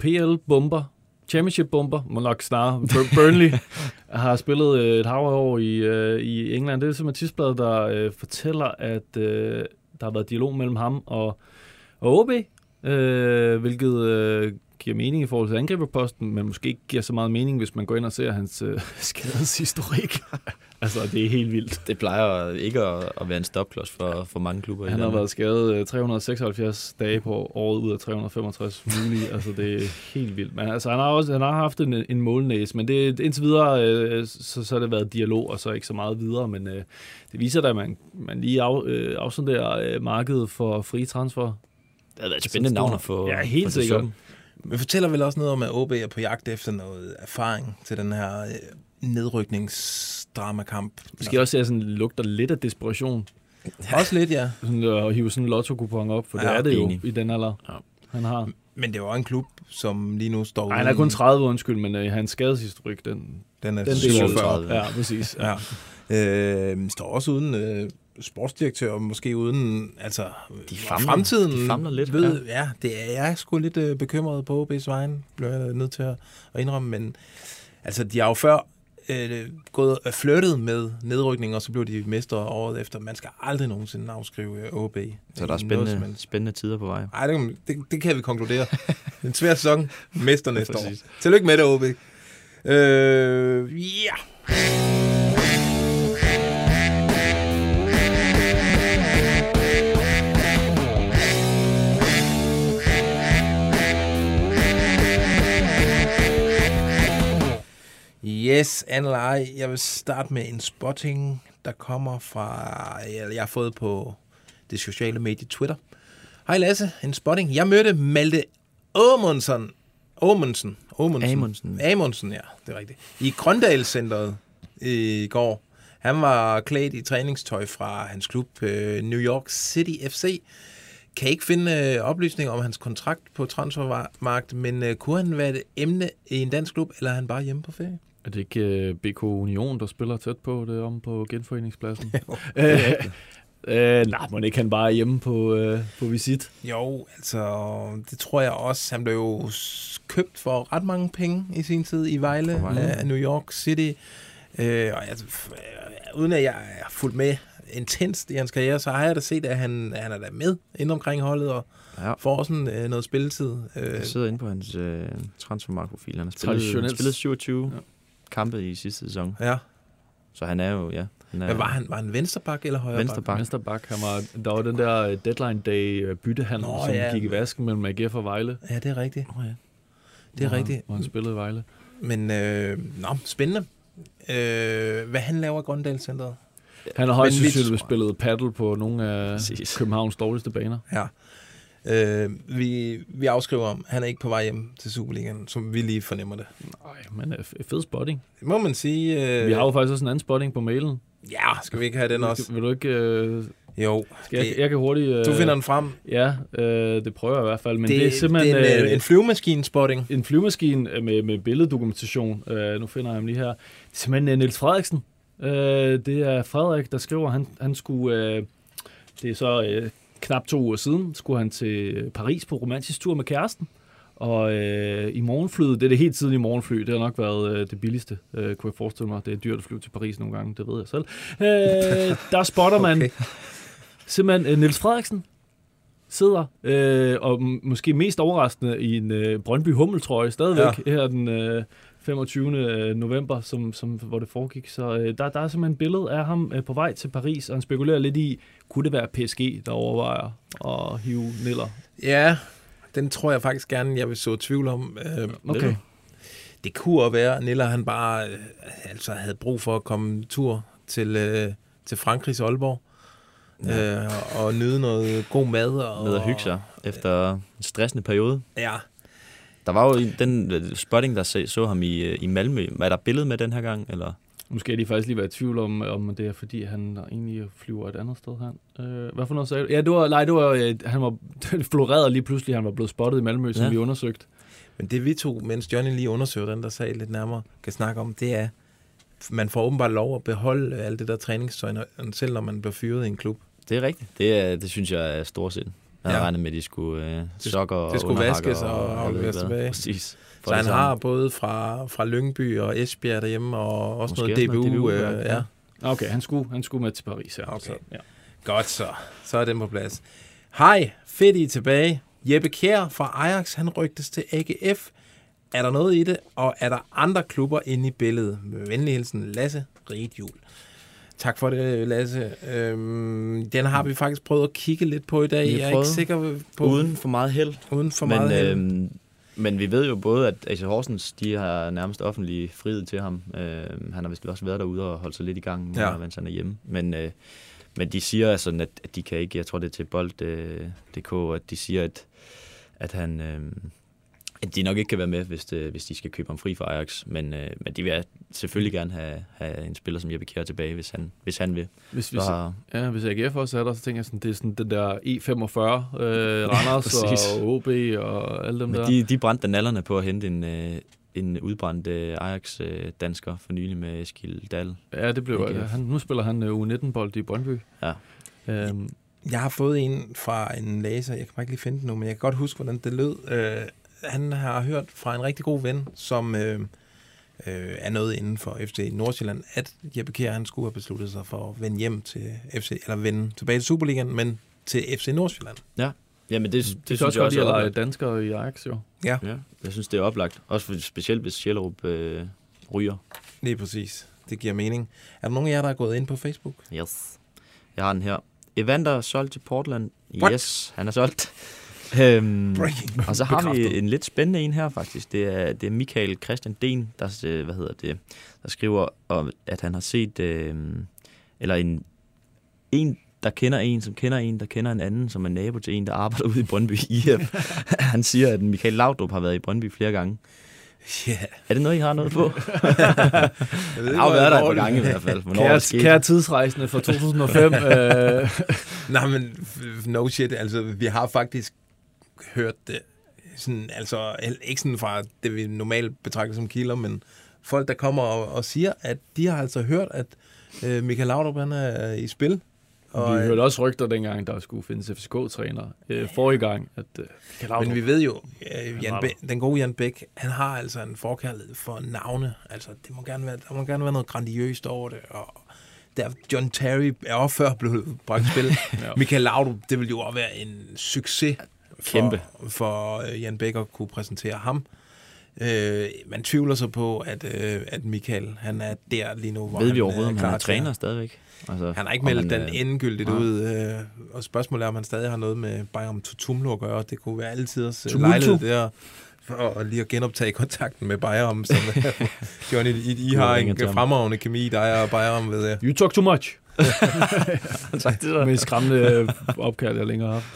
PL Bomber. Championship Bomber, må nok snarere. Bur- Burnley har spillet øh, et hav år i, øh, i England. Det er simpelthen tidsbladet, der øh, fortæller, at øh, der har været dialog mellem ham og, og OB, øh, hvilket øh, giver mening i forhold til angriberposten, men måske ikke giver så meget mening, hvis man går ind og ser hans øh, skadeshistorik. altså, det er helt vildt. Det plejer ikke at, at være en stopklods for, for mange klubber i Han har landet. været skadet øh, 376 dage på året ud af 365 mulige. altså, det er helt vildt. Men altså, han har også han har haft en, en målnæse, men det, indtil videre, øh, så, så har det været dialog, og så ikke så meget videre. Men øh, det viser da, at man, man lige af, øh, afsonderer øh, markedet for frie transfer. Det har været et spændende navn at få. Ja, helt sikkert. Men fortæller vel også noget om, at OB er på jagt efter noget erfaring til den her øh, nedrykningsdramakamp. Måske også, at sådan lugter lidt af desperation. Også lidt, ja. Sådan, øh, at hive sådan en lotto-kupon op, for det Ja, er det jo enig. i den alder, Ja. han har. Men det var en klub, som lige nu står Nej, han er kun 30, undskyld, men øh, hans skadeshistorik, den, Den er den deler 47. Ja, præcis. Ja. Ja. Øh, står også uden øh, sportsdirektør, måske uden altså, De famler- fremtiden. de famler lidt, Ved, ja. det er jeg er sgu lidt øh, bekymret på OB's vejen, bliver jeg nødt til at, at indrømme. Men altså, de har jo før øh, gået og flirtet med nedrykning, og så blev de mestre året efter. Man skal aldrig nogensinde afskrive øh, OB. Så der er i noget spændende, spændende tider på vej. Ej, det, kan- det, det kan vi konkludere. en svær sæson. Mester næste år. Tillykke med det, OB. Øh, ja. Yes, Anne. Jeg vil starte med en spotting, der kommer fra, jeg har fået på det sociale medie Twitter. Hej Lasse, en spotting. Jeg mødte Malte Åmundsen. Åmundsen. Åmundsen. Amundsen. Amundsen, ja, det er rigtigt. I Grøndalscenteret i går. Han var klædt i træningstøj fra hans klub øh, New York City FC. Kan ikke finde øh, oplysninger om hans kontrakt på transfermarkedet, men øh, kunne han være et emne i en dansk klub, eller er han bare hjemme på ferie? Er det ikke uh, BK Union, der spiller tæt på det om på genforeningspladsen? øh, øh, nej, må ikke han bare er hjemme på, uh, på visit? Jo, altså, det tror jeg også. Han blev jo købt for ret mange penge i sin tid i Vejle, af New York City. Øh, og altså, øh, uden at jeg er fuldt med intenst i hans karriere, så har jeg da set, at han, han er da med ind omkring holdet og Ja. får sådan øh, noget spilletid. Øh, Jeg sidder inde på hans øh, transfermarkprofil. Han har spillet, spillet 27 Ja. Ja. kampe i sidste sæson. ja. Så han er jo, ja. Han er Men var han, var han vensterbak eller højre Venstre bak. Venstre bak, han var, der var den der øh, deadline day øh, byttehandel, Nå, som ja. gik i vasken mellem AGF og Vejle. Ja, det er rigtigt. Oh, ja. Det er hvor rigtigt. Hvor han spillede i Vejle. Men, øh, nå, spændende. Øh, hvad han laver i Grøndal Centeret? Han har højst sandsynligt spillet paddle på nogle af Præcis. Københavns dårligste baner. Ja. Øh, vi, vi afskriver om, han er ikke på vej hjem til Superligaen, som vi lige fornemmer det. Nej, men øh, fed spotting. Det må man sige. Øh, Vi har jo faktisk også en anden spotting på mailen. Ja, skal vi ikke have den også? Vil du ikke... Øh, Jo. skal jeg, det- jeg kan hurtigt... Øh, Du finder den frem. Ja, øh, det prøver jeg i hvert fald. Men Det- det, er simpelthen... det er en, øh, øh, en flyvemaskine-spotting. En flyvemaskine øh, med, med billeddokumentation. Øh, nu finder jeg ham lige her. Det er simpelthen øh, Niels Frederiksen. Øh, det er Frederik, der skriver, han, han skulle... Øh, det er så øh, knap to uger siden, skulle han til Paris på romantisk tur med kæresten. Og øh, i morgenflyet, det er det helt tidlige morgenfly, det har nok været øh, det billigste, øh, kunne jeg forestille mig. Det er dyrt at flyve til Paris nogle gange, det ved jeg selv. Øh, der spotter man Okay. simpelthen øh, Niels Frederiksen sidder, øh, og måske mest overraskende i en øh, Brøndby Hummeltrøje stadigvæk, ja. her den øh, 25. november, som, som, hvor det foregik. Så øh, der, der er simpelthen et billede af ham øh, på vej til Paris, og han spekulerer lidt i, kunne det være PSG, der overvejer at hive Niller? Ja, den tror jeg faktisk gerne, jeg vil så tvivl om. Øh, Okay. Det kunne også være, at Niller han bare øh, altså havde brug for at komme en tur til, øh, til Frankrigs Aalborg. Ja. Øh, og nyde noget god mad. Og, Ned og hygge sig efter en stressende periode. Ja. Der var jo en- den øh, spotting, der så, så ham i, øh, i Malmø. Er der billede med den her gang? Eller? Måske er de faktisk lige været i tvivl om, om det er fordi, han egentlig flyver et andet sted hen. Øh, hvad for noget sagde du? Ja, det var, nej, det var, øh, han var det florerede lige pludselig, han var blevet spottet i Malmø, som Ja. vi undersøgte. Men det vi to, mens Johnny lige undersøger den der sag lidt nærmere, kan snakke om, det er, man får åbenbart lov at beholde alt det der træningstøj, selv når man bliver fyret i en klub. Det er rigtigt. Det, er, det synes jeg er storsind. Jeg havde Ja. regnet med, at de skulle øh, sokker og det skulle underhakker vaskes og ikke hvad. tilbage. Præcis. For Så han det har både fra, fra Lyngby og Esbjerg derhjemme, og også Måske noget DBU. noget DBU, øh, ja. ja. Okay, han skulle, han skulle med til Paris her. Okay. Så, ja. Godt så. Så er den på plads. Hej, fedt I er tilbage. Jeppe Kjær fra Ajax, han rygtes til AGF. Er der noget i det, og er der andre klubber inde i billedet? Med venlig hilsen, Lasse Riedjul. Tak for det, Lasse. Øhm, den har vi faktisk prøvet at kigge lidt på i dag. Jeg er ikke sikker på... Uden for meget held. Uden for men, meget held. øhm, men vi ved jo både, at AC Horsens, de har nærmest offentlig frihed til ham. Øhm, han har vist også været derude og holdt sig lidt i gang, Ja. mens han er hjemme. Men, øh, men de siger altså, at, at de kan ikke, jeg tror det er til bold.dk, at de siger, at, at han... Øh, at de nok ikke kan være med, hvis, det, hvis de skal købe ham fri fra Ajax. Men, øh, men de vil selvfølgelig gerne have, have en spiller som Jeppe Kjær tilbage, hvis han, hvis han vil. Hvis, Så hvis, har- ja, hvis AGF også er der, så tænker jeg sådan, det er sådan den der E45, øh, Randers og OB og alle dem Men der. de, de brændte nallerne på at hente en, øh, en udbrændt øh, Ajax-dansker for nylig med Eskil Dahl. Ja, det blev, AGF. han, nu spiller han øh, U19-bold i Brøndby. Ja. Øhm, Jeg har fået en fra en læser, jeg kan bare ikke lige finde den nu, men jeg kan godt huske, hvordan det lød. Øh, han har hørt fra en rigtig god ven, som øh, øh, er noget inden for FC Nordsjælland, at Jeppe Kjær, han skulle have besluttet sig for at vende hjem til FC, eller vende tilbage til Superligaen, men til FC Nordsjælland. Ja, Jamen, det, det, det, det synes synes jeg også, også at er oplagt. danskere i Ajax, jo. Ja. Ja, jeg synes, det er oplagt. Også for, specielt, hvis Sjællerup øh, ryger. Lige præcis. Det giver mening. Er der nogen af jer, der er gået ind på Facebook? Yes. Jeg har den her. Evander er solgt til Portland. What? Yes, han er solgt. Øhm, Breaking. og så har Bekræftet. vi en lidt spændende en her faktisk. Det er, det er Michael Christian Den, der, øh, hvad hedder det, der skriver, om, at han har set, øh, eller en, en, der kender en, som kender en, der kender en anden, som er nabo til en, der arbejder ude i Brøndby IF. han siger, at Michael Laudrup har været i Brøndby flere gange. Ja. Er det noget, I har noget på? Jeg jeg har jo været der et par gange i hvert fald. Er Kære, kære tidsrejsende fra 2005. øh, Nej, men no shit, altså vi har faktisk hørt det, sådan, altså ikke sådan fra det, vi normalt betragter som kilder, men folk, der kommer og, og siger, at de har altså hørt, at øh, Michael Laudrup, han er i spil. Og, vi hørte også rygter dengang, der skulle findes FCK-træner øh, forrige gang. At, øh, Laudrup- Men vi ved jo, øh, Jan Bæk, den gode Jan Bæk, han har altså en forkærlighed for navne. Altså, det må gerne være, der må gerne være noget grandiøst over det. Og der, John Terry er også før blevet bragt spil. Ja. Michael Laudrup, det vil jo også være en succes Kæmpe. for øh, Jan Bæk at kunne præsentere ham. Øh, man tvivler så på, at, øh, at Michael han er der lige nu, hvor Ved han vi overhovedet, er om han er træner stadigvæk? Altså, han har ikke meldt den er- endegyldigt Nej. ud, øh, og spørgsmålet er, om han stadig har noget med Bayern Tutumlo at gøre. Det kunne være altid også Tumultu. lejlighed der for lige at genoptage kontakten med Bayram, som Johnny, I, I har en fremragende kemi, dig og Bayram, ved jeg. You talk too much. Tak, det Det mest skræmmende øh, opkald, jeg længere har haft.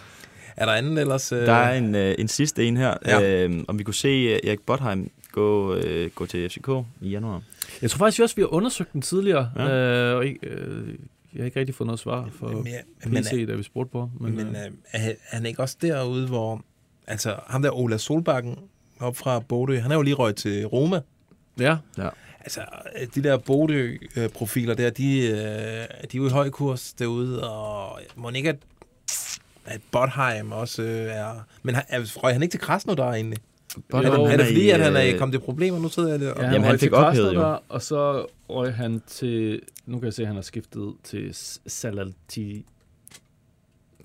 Er der anden ellers? Øh... Der er en, øh, en sidste en her. Ja. Øh, om vi kunne se øh, Erik Botheim gå, øh, gå til FCK i januar. Jeg tror faktisk også, vi har undersøgt den tidligere, ja. Øh, og ikke, øh, jeg har ikke rigtig fået noget svar for Men ja, men PC, da vi spurgte på. Men, men øh, er han- er han ikke også derude, hvor... Altså, ham der Ola Solbakken op fra Bodø, han er jo lige røget til Roma. ja, Ja. Altså, de der Bodø-profiler der, de, øh, de er jo i høj kurs derude, og må ikke, at, Botheim også øh, er... Men han- er, røg han ikke til Krasnodar egentlig? Botheim, er, det, er han det fordi, at han er øh, kommet i problemer? Nu sidder jeg der. ja og- han, Jamen, han til fik ophævet jo. Og så røg han til... Nu kan jeg se, at han har skiftet til S- Salanti...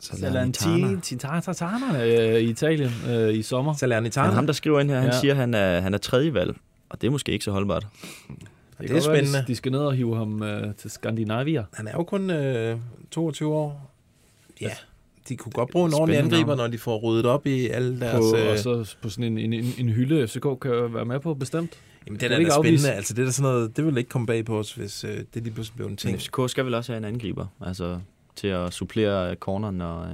Salernitana øh, i Italien øh, i sommer. Salernitana. Men ham, der skriver ind her, han Ja. siger, at han er, han er tredje valg. Og det er måske ikke så holdbart. det kan er godt være, spændende. De, skal ned og hive ham øh, til Skandinavia. Han er jo kun øh, 22 år. Ja, de kunne godt bruge en Spændende ordentlig angriber, når de får ryddet op i alle deres... På, øh, og så på sådan en, en, en, en hylde, FCK kan være med på bestemt. Jamen, det er da ikke afvise? spændende. Altså, det er da sådan noget, det vil ikke komme bag på os, hvis øh, det lige pludselig blev en Men ting. FCK skal vel også have en angriber. Altså til at supplere corner, når... Øh,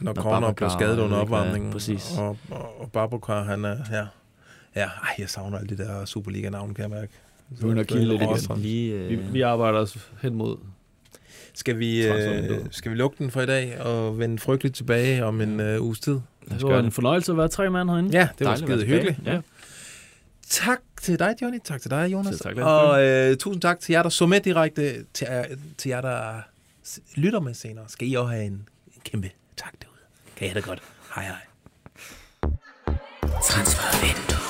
Når når Corner Babacar blev skadet under opvarmningen. præcis. Og, og, og Babukar, han er... Ja, ja ej, jeg savner alle de der Superliga-navne, kan jeg mærke. Begynder at kilde lidt igen. Lige, øh, Vi, vi arbejder os hen mod... Skal vi, øh, skal vi lukke den for i dag og vende frygteligt tilbage om en øh, uges tid? lad os Det var gøre en fornøjelse at være tre mand herinde. Ja, det var skide hyggeligt. Ja. Tak til dig, Johnny. Tak til dig, Jonas. Selv tak, Lars og øh, tusind tak til jer, der så med direkte. Til, øh, til jer, der lytter med senere. Skal I også have en, en kæmpe tak derude. Kan I have det godt. Hej hej. Transfervindue. Transfervindue.